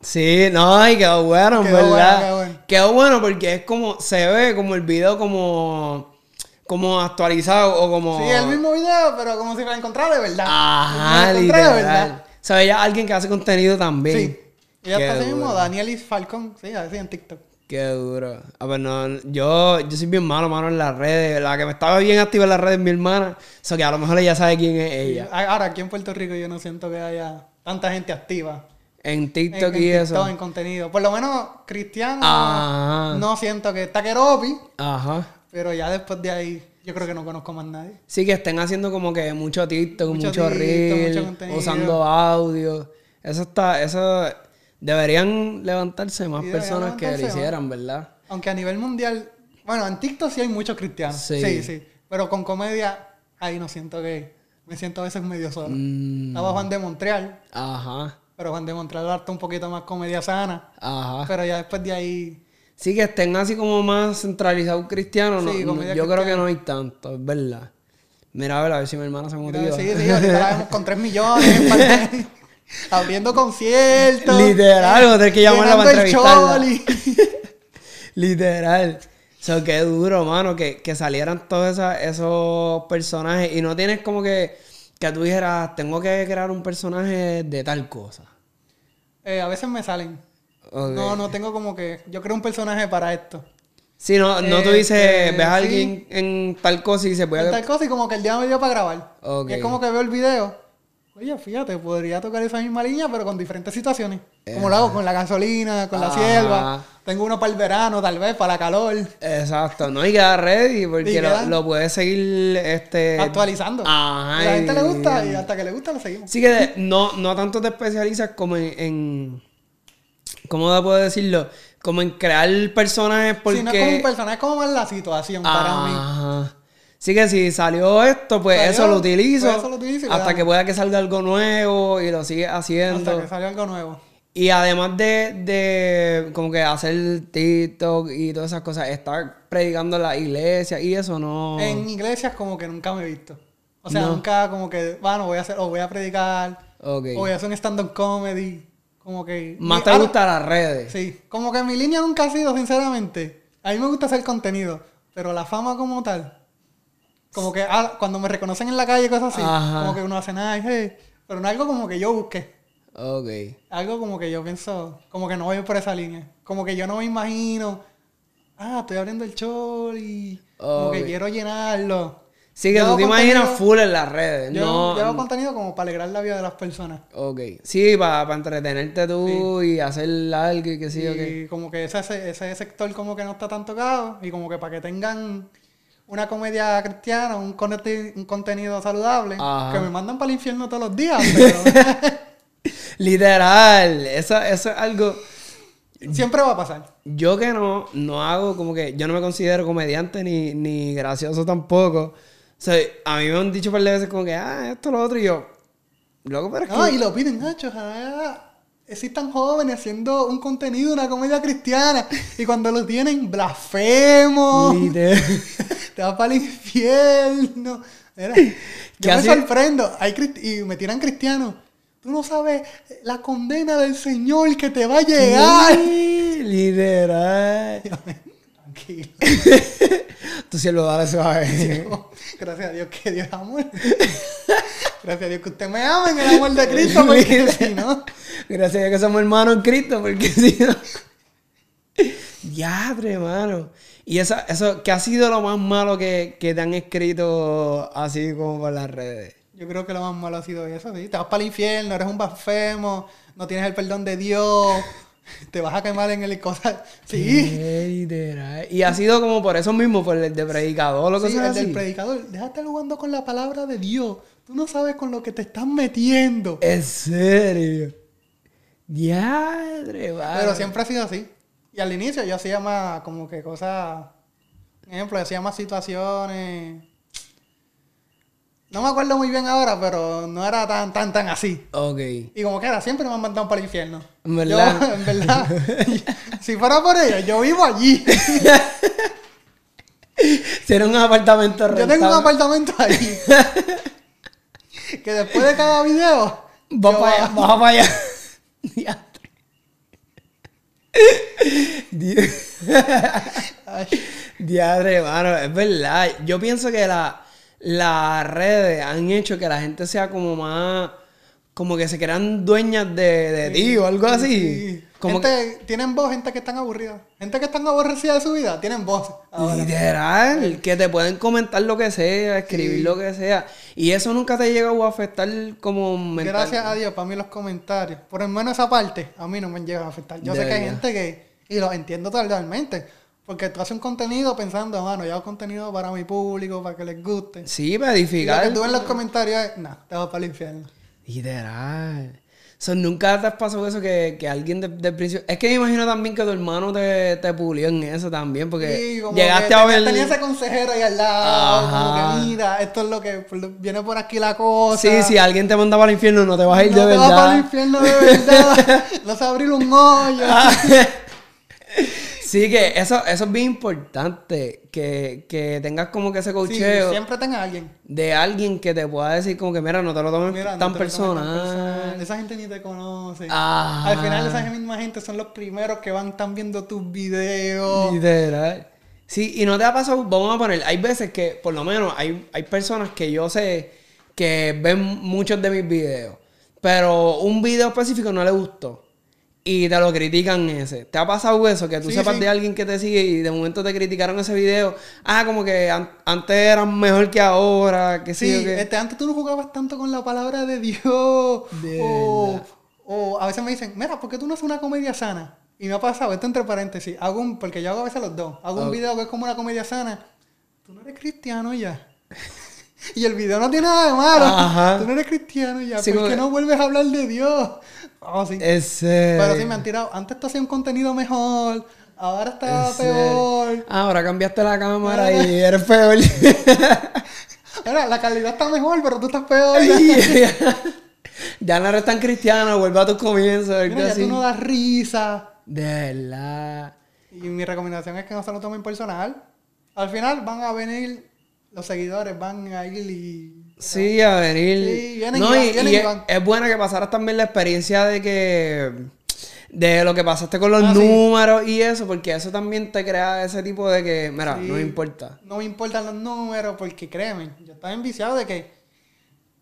Sí, no, y quedó bueno, en verdad. bueno, quedó bueno. Quedó bueno porque es como, se ve como el video como, como actualizado o como... Sí, el mismo video, pero como si lo encontrara de verdad. Ajá, encontré de literal. O sea, ya alguien que hace contenido también. Sí. Ella está así mismo, duro. Danielis Falcon. Sí, así en TikTok. Qué duro. A ver, no, yo, yo soy bien malo, mano, en las redes. La que me estaba bien activa en las redes es mi hermana. O sea, que a lo mejor ella sabe quién es ella. Ahora, aquí en Puerto Rico yo no siento que haya tanta gente activa. En TikTok en y TikTok, eso. en contenido. Por lo menos cristiano Ajá. no siento que está Keropi, Ajá. pero ya después de ahí yo creo que no conozco más nadie. Sí, que estén haciendo como que mucho TikTok, Mucho mucho, TikTok, reel, mucho contenido. usando audio. Eso está, eso deberían levantarse más deberían personas que lo más. hicieran, ¿verdad? Aunque a nivel mundial, bueno, en TikTok sí hay muchos cristianos. Sí. Sí, sí. Pero con comedia, ahí no siento que. Me siento a veces medio solo. Mm, Estaba Juan de Montreal, ajá, pero Juan de Montreal harta un poquito más comedia sana. ajá. Pero ya después de ahí. Sí, que estén así como más centralizados cristianos. no- Sí, no- yo creo que no hay tanto, es verdad. Mira, a ver, a ver si mi hermana se motiva. sí, <laughs> sí, ahorita la vemos con 3 millones. <laughs> en abriendo conciertos. Literal, vamos a tener que llamarla para entrevistarla. <laughs> Literal. O sea, qué duro, mano, que, que salieran todos esa- esos personajes y no tienes como que, que tú dijeras, tengo que crear un personaje de tal cosa. Eh, a veces me salen. No, no tengo como que. Yo creo un personaje para esto. Sí, no, no tú dices, eh, ves a sí. alguien en tal cosa y se puede... Tal cosa y como que el día me dio para grabar. Y es como que veo el video. Oye, fíjate, podría tocar esa misma línea, pero con diferentes situaciones. Como lo hago con la gasolina, con la Ajá. sierva. Tengo uno para el verano, tal vez, para la calor. Exacto, no hay que dar ready porque lo, puedes seguir este Actualizando. Ajá. a la gente le gusta y- hasta que le gusta lo seguimos. Sí que de- no, no tanto te especializas como en, en- ¿cómo te puedo decirlo? Como en crear personajes porque Si no es como un personaje, es como más la situación para mí. Ajá. Sí que si salió esto, pues Salió, eso lo utilizo. pues eso lo utilizo hasta que pueda que salga algo nuevo y lo sigues haciendo. Hasta que salió algo nuevo. Y además de, de como que hacer TikTok y todas esas cosas, estar predicando en la iglesia y eso no. En iglesias como que nunca me he visto. O sea, No. nunca como que, bueno, voy a hacer, o voy a predicar, o voy a hacer un stand-up comedy. Como que... Más mi- te gustan las redes. Sí, como que mi línea nunca ha sido, sinceramente. A mí me gusta hacer contenido, pero la fama como tal, como que ah, cuando me reconocen en la calle, cosas así, Ajá. como que uno hace nada, hey, pero no algo como que yo busqué. Ok. Algo como que yo pienso, como que no voy por esa línea. Como que yo no me imagino, ah, estoy abriendo el show y como que quiero llenarlo. Sí, que Yo tú te imaginas full en las redes. Yo, no, yo hago contenido como para alegrar la vida de las personas. Ok. Sí, para entretenerte tú y hacer algo y qué sé yo. Y como que ese, ese sector como que no está tan tocado y como que para que tengan una comedia cristiana, un, conecti- un contenido saludable, Ajá. que me mandan para el infierno todos los días, <laughs> pero Literal. Eso, eso es algo. siempre va a pasar. Yo que no, no hago como que. Yo no me considero comediante ni, ni gracioso tampoco. O sea, a mí me han dicho par de veces como que, ah, esto, lo otro, y yo. Loco, pero es No, que. y lo piden, Nacho, ojalá existan jóvenes haciendo un contenido, una comedia cristiana, y cuando lo tienen, blasfemo, <laughs> te vas para el infierno. Mira, yo ¿Qué me sorprendo, hay y me tiran cristianos. Tú no sabes la condena del Señor que te va a llegar. Sí, Literal. Tranquilo. Tú sí lo dale suave. Gracias a Dios que Dios amor. <laughs> Gracias a Dios que usted me ama en el amor de Cristo, porque <laughs> si no. Gracias a Dios que somos hermanos en Cristo, porque <laughs> si no. Diadre, hermano. Y eso, eso, ¿qué ha sido lo más malo que, que te han escrito así como por las redes? Yo creo que lo más malo ha sido eso, sí. Te vas para el infierno, eres un blasfemo, no tienes el perdón de Dios, <laughs> te vas a quemar en el cosa. Sí. Literal. Y ha sido como por eso mismo, por el de predicador o Sí, cosas el así. del predicador, déjate jugando con la palabra de Dios. Tú no sabes con lo que te estás metiendo. En serio. Diadre, mano. Pero siempre ha sido así. Y al inicio yo hacía más como que cosas. Por ejemplo, hacía más situaciones. No me acuerdo muy bien ahora, pero no era tan, tan, tan así. Ok. Y como que era, siempre me han mandado para el infierno. En verdad. Yo, en verdad. <laughs> si fuera por ello, yo vivo allí. <laughs> Si era un apartamento Yo tengo un apartamento ahí. <laughs> que después de cada video. Va para allá, para allá. <laughs> Diadre. Diadre, mano, es verdad. Yo pienso que la, las redes han hecho que la gente sea como más. Como que se crean dueñas de, de ti o algo así. sí. Como que. gente, tienen voz, gente que están aburrida. Gente que están aburrida de su vida, tienen voz. ahora. Literal, que te pueden comentar lo que sea, escribir Sí. lo que sea. Y eso nunca te ha llegado a afectar como mental. Gracias a Dios, para mí los comentarios, por lo menos esa parte, a mí no me llega a afectar. Yo De sé que hay gente que, y lo entiendo totalmente, porque tú haces un contenido pensando, mano, yo hago contenido para mi público, para que les guste. Sí, para Y lo edificar. que tú en los comentarios es, nah, te vas para el infierno. Literal. So, nunca te pasó eso que, que alguien de- del principio. Es que me imagino también que tu hermano te, te pulió en eso también, porque Sí, como llegaste que a ver. tenía ese consejero ahí al lado, como Ajá. que mira, esto es lo que viene por aquí la cosa. Sí, si alguien te manda para el infierno, no te vas a ir no de te vas para el verdad. infierno de verdad. <laughs> no se va a abrir un hoyo. <laughs> Ah. sí, que eso, eso es bien importante. Que, que tengas como que ese Sí, cocheo siempre tenga alguien. de alguien que te pueda decir, como que, mira, no te lo tomes Mira, no tan te lo tomes tan personal. Esa gente ni te conoce. Ajá. Al final esa misma gente son los primeros que van están viendo tus videos. Literal. Sí, y no te ha pasado, vamos a poner, hay veces que, por lo menos, hay, hay personas que yo sé que ven muchos de mis videos, pero un video específico no le gustó y te lo critican ese. ¿Te ha pasado eso? Que tú Sí, sepas sí. de alguien que te sigue y de momento te criticaron ese video. Ah, como que an- antes eran mejor que ahora, que sí, qué. este, antes tú no jugabas tanto con la palabra de Dios. De o, o a veces me dicen, mira, ¿por qué tú no haces una comedia sana? Y me ha pasado, esto entre paréntesis, hago un, porque yo hago a veces los dos, hago un video que es como una comedia sana. Tú no eres cristiano ya. <laughs> y el video no tiene nada de malo. Ajá. Tú no eres cristiano ya. ¿Por qué que- no vuelves a hablar de Dios? Oh, sí. Ese. Pero sí me han tirado. Antes tú hacías un contenido mejor. Ahora está serio. peor. Ahora cambiaste la cámara y eres peor. <laughs> Mira, la calidad está mejor, pero tú estás peor. <laughs> ya no eres tan cristiano, vuelve a tus comienzos. Mira, ya así. tú no das risa. De verdad. Y mi recomendación es que no se lo tomen personal. Al final van a venir los seguidores, van a ir y... Sí, a venir. Sí, vienen no, y van, y, vienen y y es, es buena que pasaras también la experiencia de que. De lo que pasaste con los Ah, sí. números y eso, porque eso también te crea ese tipo de que, mira, Sí. no me importa. No me importan los números porque créeme, yo estaba enviciado de que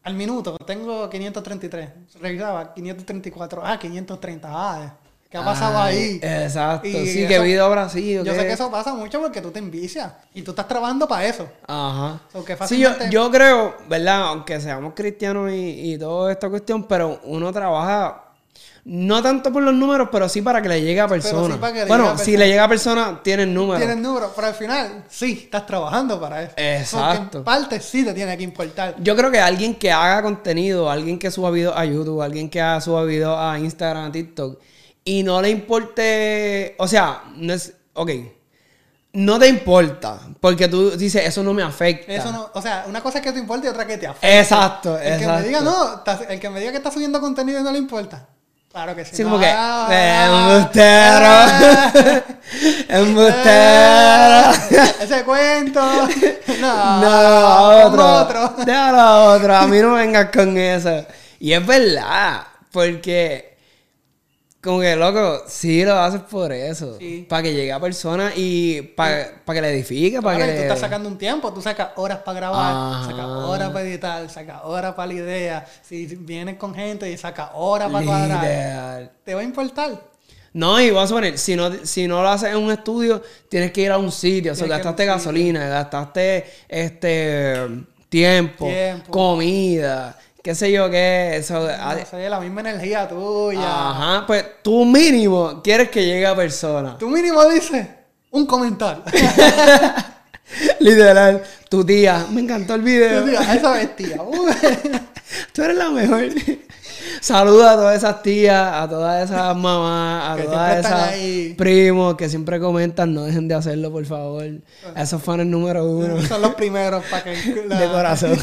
al minuto tengo 533. Revisaba 534. Ah, 530. Ah, ¿Qué ha pasado ahí? Exacto. Y sí, que eso- video habrá sido. Yo sé que eso pasa mucho porque tú te envicias y tú estás trabajando para eso. Ajá. So, que Sí, yo, yo creo, ¿verdad? Aunque seamos cristianos y, y toda esta cuestión, pero uno trabaja no tanto por los números, pero sí para que le llegue a personas. sí bueno, si le llega a personas, tienen números. Tienes números, pero al final sí, estás trabajando para eso. Exacto. Porque en parte sí te tiene que importar. Yo creo que alguien que haga contenido, alguien que suba videos a YouTube, alguien que suba videos a Instagram, a TikTok, y no le importe, o sea, no es, ok, no te importa, porque tú dices, eso no me afecta. Eso no, o sea, una cosa es que te importa y otra que te afecta. Exacto, El que me diga no, el que me diga que está subiendo contenido y no le importa. Claro que sí. Sí, como que, Ah, eh, ah, embustero, <laughs> embustero. Ese cuento. <laughs> No, No, otro. otro. Déjalo a otro. A mí no vengas con eso. Y es verdad. Porque, como que, loco, sí lo haces por eso. Sí. Para que llegue a personas y para que le edifique. Para Claro, que tú estás sacando un tiempo, tú sacas horas para grabar, sacas horas para editar, sacas horas para la idea. Si vienes con gente y sacas horas para cuadrar. ¿te va a importar? No, y vas a poner, si no, si no lo haces en un estudio, tienes que ir a un sitio. O sea, gastaste gasolina, gastaste este tiempo, Tiempo. comida, qué sé yo qué. Eso, No sé, la misma energía tuya. Ajá, pues tú mínimo quieres que llegue a persona. Tú mínimo dices un comentario. <laughs> Literal, tu tía, me encantó el video. Esa vestida. Uy. <laughs> Tú eres la mejor. Saluda a todas esas tías, a todas esas mamás, a Que todas esas ahí. primos que siempre comentan, no dejen de hacerlo, por favor. Esos fans número uno Son los primeros para que... <laughs> la- de corazón.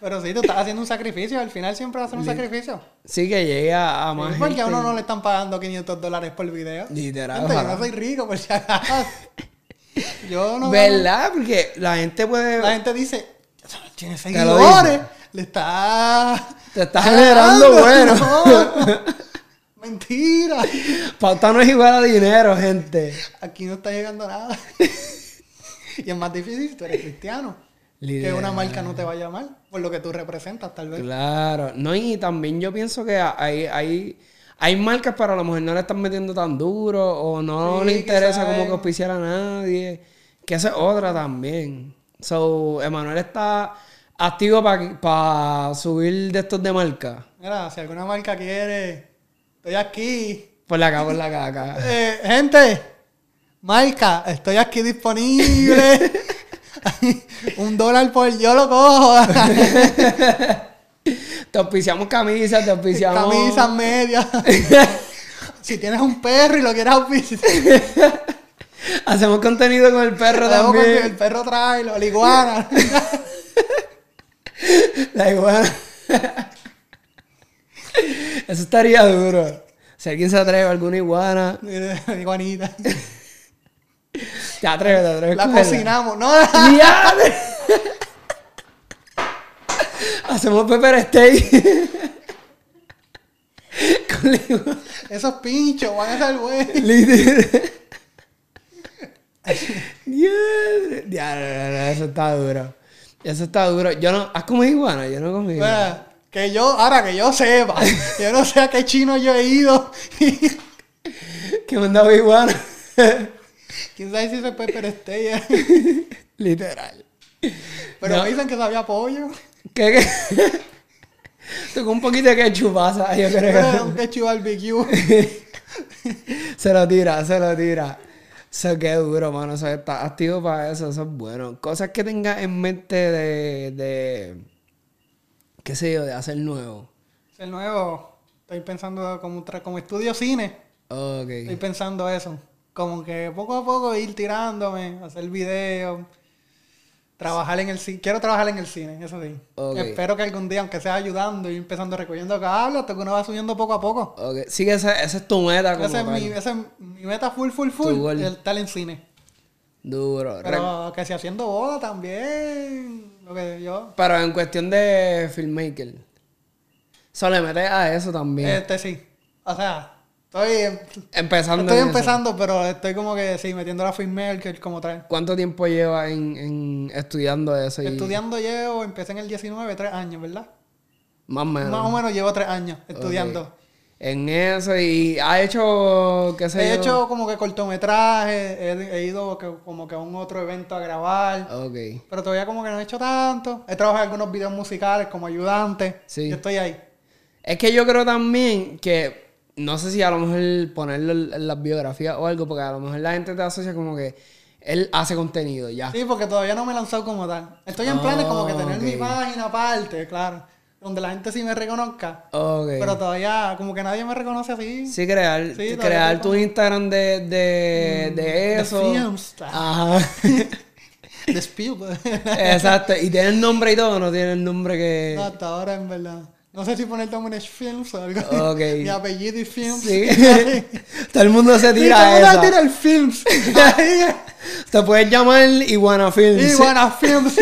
Pero sí, tú estás haciendo un sacrificio. Al final siempre va a ser un sacrificio. sí que llegue a, a más Porque gente. a uno no le están pagando 500 dólares por video. Literal, Gente, yo no soy rico, por si acaso. <laughs> Yo no... ¿Verdad? Porque la gente puede... La gente dice, tiene seguidores, le está... Te está generando <laughs> bueno. No. <laughs> Mentira. Pauta no es igual a dinero, gente. Aquí no está llegando nada. y es más difícil si tú eres cristiano. Que una marca no te va a llamar por lo que tú representas, tal vez. Claro, no, y también yo pienso que hay, hay, hay marcas, pero a lo mejor no le están metiendo tan duro o no Sí, le interesa como que auspiciar a nadie. Que esa es otra también. So, Emanuel está activo para subir de estos de marca. Mira, si alguna marca quiere, estoy aquí. Por la acá, por la acá, acá. <laughs> Eh, gente, marca, estoy aquí disponible. <laughs> <laughs> Un dólar por yo lo cojo. <laughs> Te auspiciamos camisas, te auspiciamos... Camisas medias. <laughs> si tienes un perro y lo quieres auspiciar, Hacemos contenido con el perro Hacemos que el también. perro trae, la iguana. La iguana. Eso estaría duro. Si alguien se atreve a alguna iguana, iguanita. Te atreves, te atreves. La cocinamos, ¿no? Hacemos pepper steak. Con iguana. Esos pinchos van a ser buenos. No, Eso está duro. Eso está duro. Yo no. ¿Has comido iguana? Yo no comido. iguana. Que yo, ahora que yo sepa, yo no sé a qué chino yo he ido. <laughs> Que me han dado iguana. Quién sabe si ese pepper steak. Literal. Pero No. me dicen que sabía pollo. ¿Qué? qué? <laughs> Tocó un poquito de ketchup pasa, yo creo. un ketchup barbecue. <laughs> se lo tira, se lo tira. Eso qué duro, mano. Eso está activo para eso, eso es bueno. Cosas que tengas en mente de, de qué sé yo, de hacer nuevo. El nuevo, estoy pensando como, como estudio cine. Estoy Ok. pensando eso. Como que poco a poco ir tirándome, hacer videos, trabajar en el cine. Quiero trabajar en el cine, eso sí. Ok. Espero que algún día, aunque sea ayudando, ir empezando recogiendo cables hasta que uno va subiendo poco a poco. Ok. Sí que esa, esa es tu meta como Esa es, mi, esa es mi meta full, full, full. El estar en cine. Duro. Pero que si haciendo boda también. Lo que yo. Pero en cuestión de filmmaker. Solo le metes a eso también. Este sí. O sea, estoy, Empezando estoy eso. empezando, pero estoy como que sí, metiendo la filmmaker como tal. ¿Cuánto tiempo llevas en, en estudiando eso? y- Estudiando llevo, empecé en el 19, tres años, ¿verdad? Más o menos. Más o menos llevo tres años estudiando. en eso y ha hecho, qué sé He yo. hecho como que cortometrajes, he, he ido que- como que a un otro evento a grabar. Ok. Pero todavía como que no he hecho tanto. He trabajado en algunos videos musicales como ayudante. Sí. Yo estoy ahí. Es que yo creo también que, no sé si a lo mejor ponerlo en las biografías o algo, porque a lo mejor la gente te asocia como que él hace contenido ya. Sí, porque todavía no me he lanzado como tal. Estoy en planes como que tener mi página aparte, claro. Donde la gente sí me reconozca. Pero todavía como que nadie me reconoce así. Sí, crear, Sí, crear tu como- Instagram de, de, de de eso. films. Ajá. <laughs> De Spielberg. Exacto. Y tiene el nombre y todo, no tiene el nombre que. No, hasta ahora en verdad. No sé si poner Dominage Films o algo. Ok. Mi apellido y Films. Sí. <laughs> <laughs> Todo el mundo se todo tira el mundo tira el Films. <laughs> Te puedes llamar Iguana Films. Bueno, Films.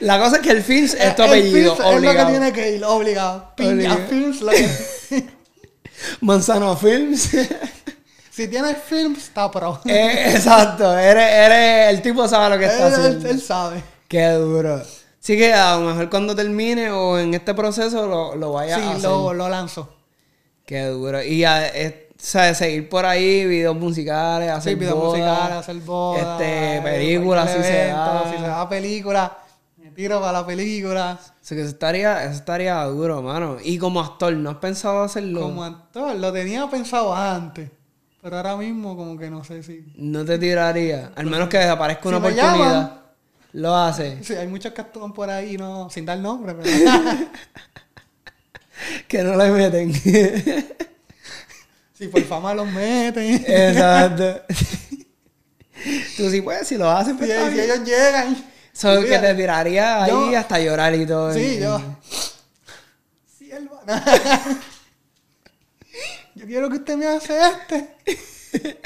La cosa es que el Films es tu El apellido, Films Es lo que obligado. tiene que ir, obligado. Piña Obligado. Films. Lo que... Manzano Films. si tienes Films, está pro. Eh, exacto, eres, eres, el tipo sabe lo que está él, él- haciendo. él sabe. Qué duro. Así que a lo mejor cuando termine o en este proceso lo, lo vaya a Sí, hacer. lo, lo lanzo. Qué duro. Y a, eh, ¿sabes? seguir por ahí, videos musicales, hacer Sí, videos bodas, musicales, hacer bodas. Este, eh, películas, si se da. Si se da película, me tiro para la película. Así que eso estaría, eso estaría duro, mano. Y como actor, ¿no has pensado hacerlo? Como actor, lo tenía pensado antes. Pero ahora mismo como que no sé si... No te tiraría. Al menos que desaparezca Si una me oportunidad. llaman. Lo hace. Sí, hay muchos que actúan por ahí, no, sin dar nombre, pero... <laughs> Que no le meten. <laughs> si por fama los meten. Exacto. Tú sí puedes, si lo haces, Si, pues si ellos llegan. So, que te tiraría ahí yo- hasta llorar y todo. Sí, Y- yo. Sí, él va. <laughs> Yo quiero que usted me hace este.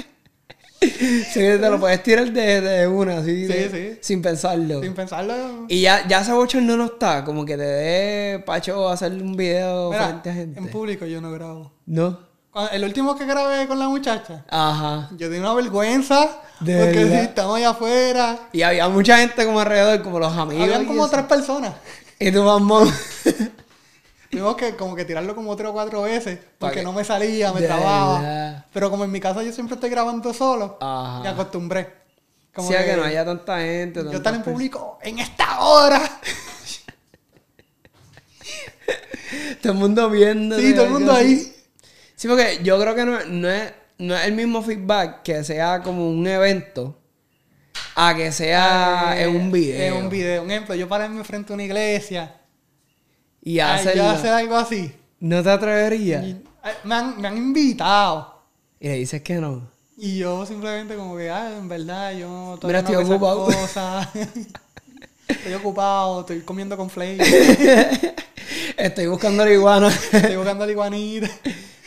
Sí, te lo puedes tirar de, de una, así. Sí, de- sí. Sin pensarlo. Sin pensarlo. Y ya, ya ese bochorno no está. Como que te dé pacho hacerle un video Mira, frente a gente. en público yo no grabo. No. Cuando- el último que grabé con la muchacha, Ajá. yo di una vergüenza. ¿De porque sí, estamos allá afuera. Y había mucha gente como alrededor, como los amigos. Habían como tres personas. Y tu mamá. <laughs> Tuvimos que como que tirarlo como tres o cuatro veces. Porque que- no me salía, me De trababa. Pero como en mi casa yo siempre estoy grabando solo, Ajá. me acostumbré. Como Sí, que no haya tanta gente. Yo estar en público en esta hora. <laughs> Todo el mundo viendo. Sí, todo el mundo ahí. Sí, porque yo creo que no, no es, no es el mismo feedback que sea como un evento a que sea Eh, en un video. En un video. Un ejemplo, yo pararme frente a una iglesia. Y Ay, hacerlo. yo hacer algo así. ¿No te atreverías? Y- ay, me, han, me han invitado. Y le dices que no. Y yo simplemente como que, ah, en verdad, yo Mira, todavía estoy no ocupado. cosas. <laughs> estoy ocupado, estoy comiendo con flakes, <laughs> Estoy buscando la iguana. estoy buscando la iguanita.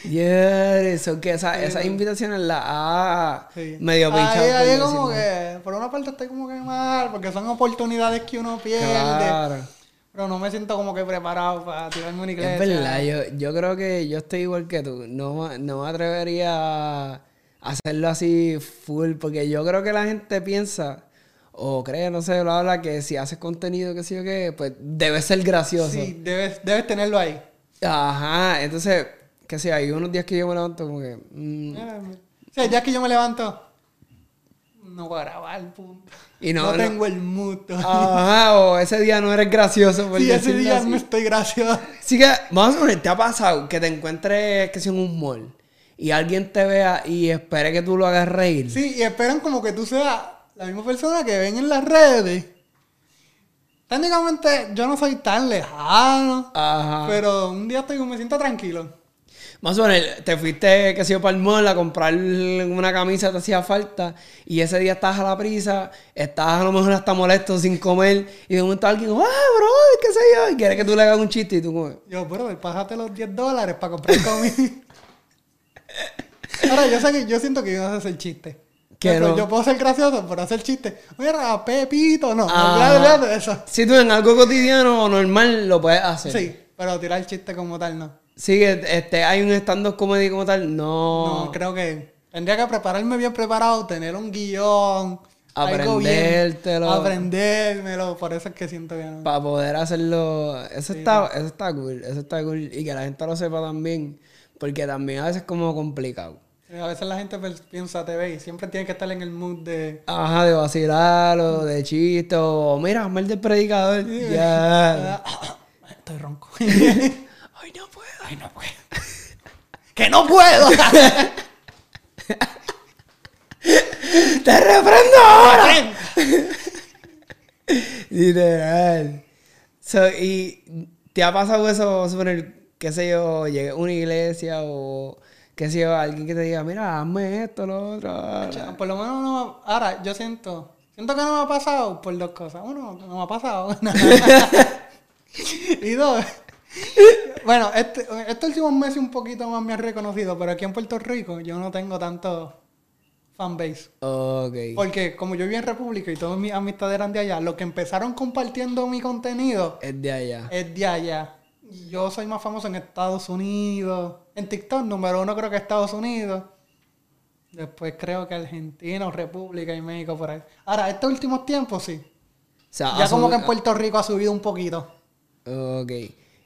yeah, eso que esa, esas invitaciones las Sí. medio ahí, pinchado. por ahí como que, por una parte estoy como que mal, porque son oportunidades que uno pierde. Claro. Pero no me siento como que preparado para tirarme una iglesia. Es verdad, yo, yo creo que yo estoy igual que tú. No, no me atrevería a hacerlo así full, porque yo creo que la gente piensa, o cree, no sé, lo habla, que si haces contenido, que sé yo qué, pues debe ser gracioso. Sí, debes, debes tenerlo ahí. Ajá, entonces, que sé, hay unos días que yo me levanto como que... mm, O sea, ya que yo me levanto, no voy a grabar, punto. Y no- no, no- tengo el mood. Ajá, o ese día no eres gracioso. Por sí, ese día así. no estoy gracioso. Así que, vamos a poner, ¿te ha pasado que te encuentres, que sea en un mall, y alguien te vea y espere que tú lo hagas reír? Sí, y esperan como que tú seas la misma persona que ven en las redes. Técnicamente yo no soy tan lejano, Ajá. pero un día estoy me siento tranquilo. Más o menos, te fuiste, que sé yo, para el mall a comprar una camisa que te hacía falta y ese día estabas a la prisa, estabas a lo mejor hasta molesto sin comer y de momento alguien, ah, bro, qué sé yo, y quiere que tú le hagas un chiste y tú como, Yo, bro, pásate los 10 dólares para comprar comida. <laughs> Ahora, yo sé que yo siento que yo no sé hacer chiste. Que Pero no. Yo puedo ser gracioso, pero hacer chiste. Mira, Pepito, no. Eso. si tú en algo cotidiano o normal lo puedes hacer. Sí, pero tirar chiste como tal, no. Sí, que este, hay un stand-up comedy como tal, no. No, creo que tendría que prepararme bien preparado, tener un guion, algo bien, Aprendértelo. aprendérmelo, por eso es que siento que no. Para poder hacerlo. Eso está, eso está cool. Eso está cool. Y que la gente lo sepa también. Porque también a veces es como complicado. A veces la gente pues, piensa TV y siempre tiene que estar en el mood de... Ajá, de vacilar o de chiste o mira, mal del predicador. Ya. <laughs> Estoy ronco. <laughs> Ay, no puedo. Ay, no puedo. <laughs> ¡Que no puedo! <laughs> ¡Te reprendo ahora! <laughs> Literal. So, y te ha pasado eso, suponer, qué sé yo, llegué a una iglesia o qué sé yo, alguien que te diga, mira, hazme esto, lo otro. Por lo menos no me- Ahora, yo siento... Siento que no me ha pasado por dos cosas. Uno, no me ha pasado. y dos... Bueno, este, estos últimos meses un poquito más me han reconocido, pero aquí en Puerto Rico yo no tengo tanto fanbase. Ok. Porque como yo viví en República y todas mis amistades eran de allá, los que empezaron compartiendo mi contenido Es de allá. es de allá. Yo soy más famoso en Estados Unidos. En TikTok, número uno creo que Estados Unidos. Después creo que Argentina, República y México por ahí. Ahora, estos últimos tiempos sí. O sea, Ya como que en Puerto Rico ha subido un poquito. Ok.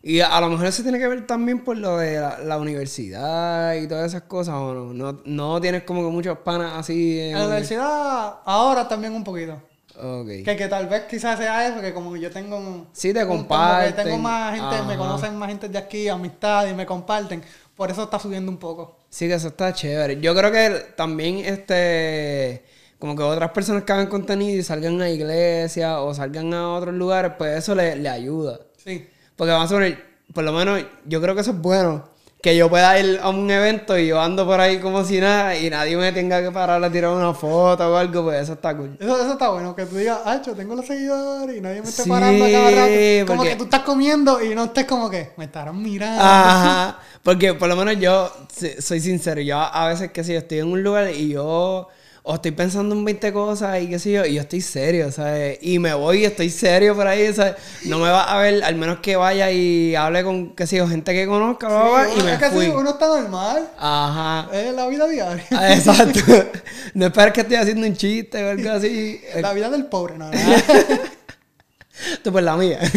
Y a, a lo mejor eso tiene que ver también por lo de la, la universidad y todas esas cosas, ¿o no? No, no tienes como que muchos panas así. En la universidad, ahora también un poquito. Ok. Que, que tal vez quizás sea eso, que como yo tengo... Sí, te comparten. tengo más gente, me conocen más gente de aquí, amistad y me comparten. Por eso está subiendo un poco. Sí, que eso está chévere. Yo creo que también, este, como que otras personas que hagan contenido y salgan a iglesias o salgan a otros lugares, pues eso le, le ayuda. Sí. Porque vamos a ver, por lo menos yo creo que eso es bueno. Que yo pueda ir a un evento y yo ando por ahí como si nada y nadie me tenga que parar a tirar una foto o algo, pues eso está cool. Eso, eso está bueno, que tú digas, ah, yo tengo los seguidores y nadie me esté Sí, parando a cada rato. Como porque- que tú estás comiendo y no estés como que, me estarán mirando. Ajá. <laughs> Porque por lo menos yo soy sincero, yo a a veces que si yo estoy en un lugar y yo o estoy pensando en 20 cosas y qué sé yo, y yo estoy serio, ¿sabes? Y me voy y estoy serio por ahí, ¿sabes? No me va a ver, al menos que vaya y hable con, qué sé yo, gente que conozca, bla, bla, bla, Sí, y me es que fui. sí, uno está normal. Ajá. Es la vida diaria. Ah, Exacto. <laughs> No esperes que estoy haciendo un chiste o algo así. La vida del pobre, no, no. <laughs> Tú pues la mía. <laughs>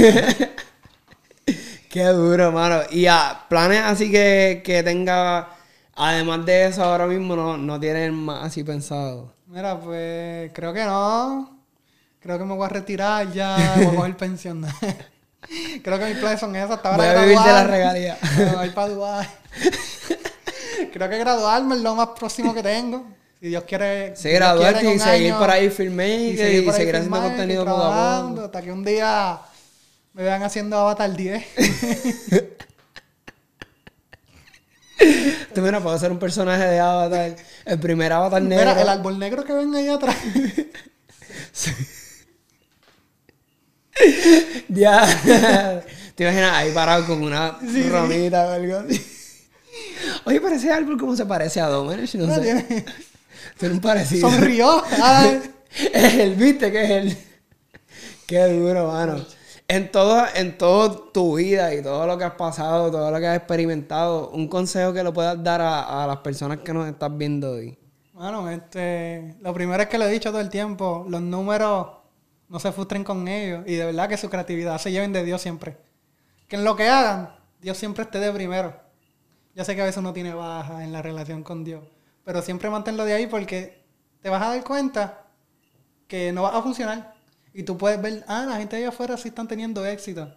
Qué duro, mano. Y a planes así que, que tenga, además de eso, ahora mismo no, no tienen más así pensado. Mira, pues creo que no. Creo que me voy a retirar ya, voy a coger pensión. <laughs> creo que mis planes son esos. Hasta ahora Voy a vivir de la regalía. Me voy para Dubái. <laughs> creo que graduarme es lo más próximo que tengo. Si Dios quiere. Sí, graduarte quiere y seguir año- por ahí filmé y, y seguir por ahí seguir haciendo contenido poco a poco. Hasta que un día me vean haciendo Avatar 10. <laughs> Tú mira, puedo ser un personaje de Avatar. El primer Avatar negro. Mira, el árbol negro que ven ahí atrás. Ya. Te imaginas ahí parado con una ramita o algo así. Oye, parece árbol como se parece a Domenech, no sé. Tiene- Tiene un parecido. Sonrió. Ay, <laughs> Es él, viste que es él. Qué duro, mano. En todo, en todo tu vida y todo lo que has pasado, todo lo que has experimentado, un consejo que le puedas dar a, las personas que nos estás viendo hoy. Bueno, este, lo primero es que lo he dicho todo el tiempo, los números no se frustren con ellos y de verdad que su creatividad se lleven de Dios siempre. Que en lo que hagan, Dios siempre esté de primero. Ya sé que a veces uno tiene baja en la relación con Dios, pero siempre manténlo de ahí porque te vas a dar cuenta que no va a funcionar y tú puedes ver, ah, la gente allá afuera sí están teniendo éxito,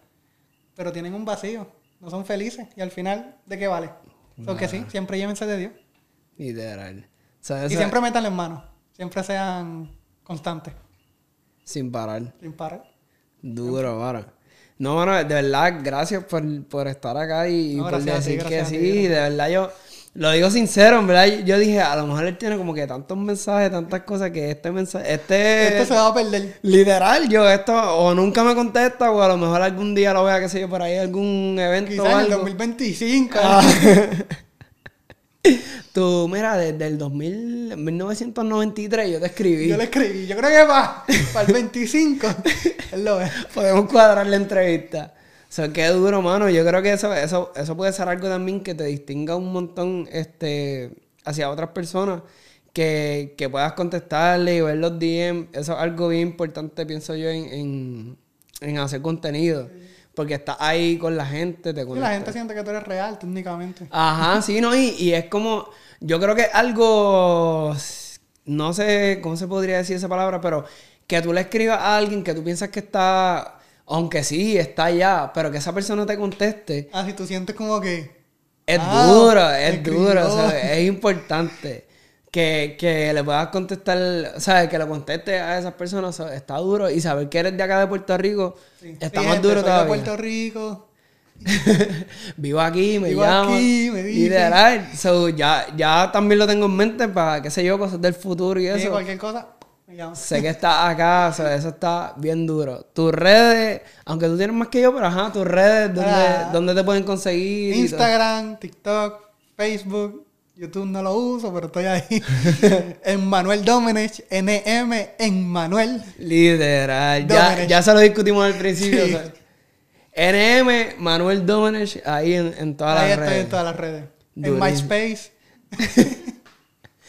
pero tienen un vacío, no son felices y al final, ¿de qué vale? Porque sí, siempre llévense de Dios. Literal. Y siempre métanle en mano. Siempre sean constantes. Sin parar. Sin parar. Duro, mano. No, mano, de verdad, gracias por, por estar acá y No, por ti, decir que sí. ti, de verdad, yo lo digo sincero, en verdad. Yo dije, a lo mejor él tiene como que tantos mensajes, tantas cosas que este mensaje, este. Esto se va a perder. Literal, yo esto o nunca me contesta o a lo mejor algún día lo vea, que sé yo, por ahí algún evento o Quizás en el algo. 2025. Ah. <laughs> Tú, mira, desde el 2000, 1993 yo te escribí. Yo le escribí. Yo creo que va para el 25. Él lo ve. Podemos cuadrar la entrevista. Sea, qué duro, mano. Yo creo que eso, eso, eso puede ser algo también que te distinga un montón este, hacia otras personas que, que puedas contestarle y ver los DM. Eso es algo bien importante, pienso yo, en, en, en hacer contenido. Porque estás ahí con la gente, te Sí, la conectas. gente siente que tú eres real, técnicamente. Ajá, sí, ¿no? Y, y es como, yo creo que algo, no sé cómo se podría decir esa palabra, pero que tú le escribas a alguien que tú piensas que está, aunque sí, está allá, pero que esa persona te conteste, Ah, si tú sientes como que... es Ah, duro, es duro. ¿sabes? Es <laughs> importante. Que, que le puedas contestar, o sea, que le conteste a esas personas, está duro. Y saber que eres de acá de Puerto Rico, está Sí, más gente, duro soy de todavía. Puerto Rico. <laughs> Vivo aquí, me Vivo llamo. aquí, me dicen. Literal. So, ya, ya también lo tengo en mente para, qué sé yo, cosas del futuro y Sí, eso. cualquier cosa. Sé que estás acá, o sea, eso está bien duro. Tus redes, aunque tú tienes más que yo, pero ajá, tus redes, ¿dónde, Ah. dónde te pueden conseguir? Instagram, TikTok, Facebook, YouTube no lo uso, pero estoy ahí. <laughs> en Manuel Domenech, NM en Manuel. Literal. Ya, ya se lo discutimos al principio. Sí. o sea. NM, Manuel Domenech, ahí en, en todas ahí las estoy redes. en todas las redes. Durísimo. En MySpace. <laughs>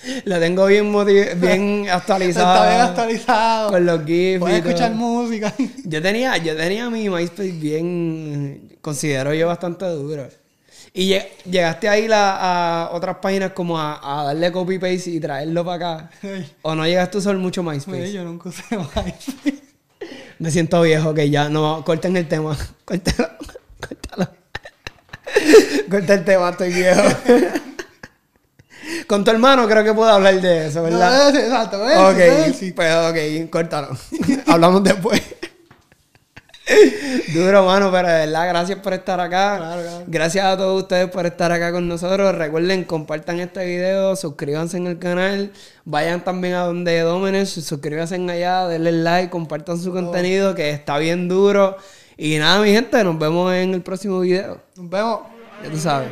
<laughs> Lo tengo bien, bien actualizado. <laughs> Está bien actualizado. Con los GIFs. Puedes escuchar música. <laughs> Yo tenía, yo tenía mi MySpace bien, considero yo bastante duro. Y lle- llegaste a ir a, otras páginas como a, a darle copy paste y traerlo para acá. O no llegaste a usar mucho MySpace. yo nunca usé MySpace. Me siento viejo que ya no corten el tema. Córtalo. Córtalo. Corta el tema, estoy viejo. Con tu hermano creo que puedo hablar de eso, ¿verdad? No, exacto. ¿ves? Ok, Sí. pues ok, córtalo. <laughs> Hablamos después. <laughs> Duro, mano, pero de verdad, gracias por estar acá. Claro, claro. Gracias a todos ustedes por estar acá con nosotros. Recuerden, compartan este video, suscríbanse en el canal, vayan también a donde Domenech, suscríbanse allá, denle like, compartan su contenido que está bien duro. Y nada, mi gente, nos vemos en el próximo video. Nos vemos. Ya tú sabes.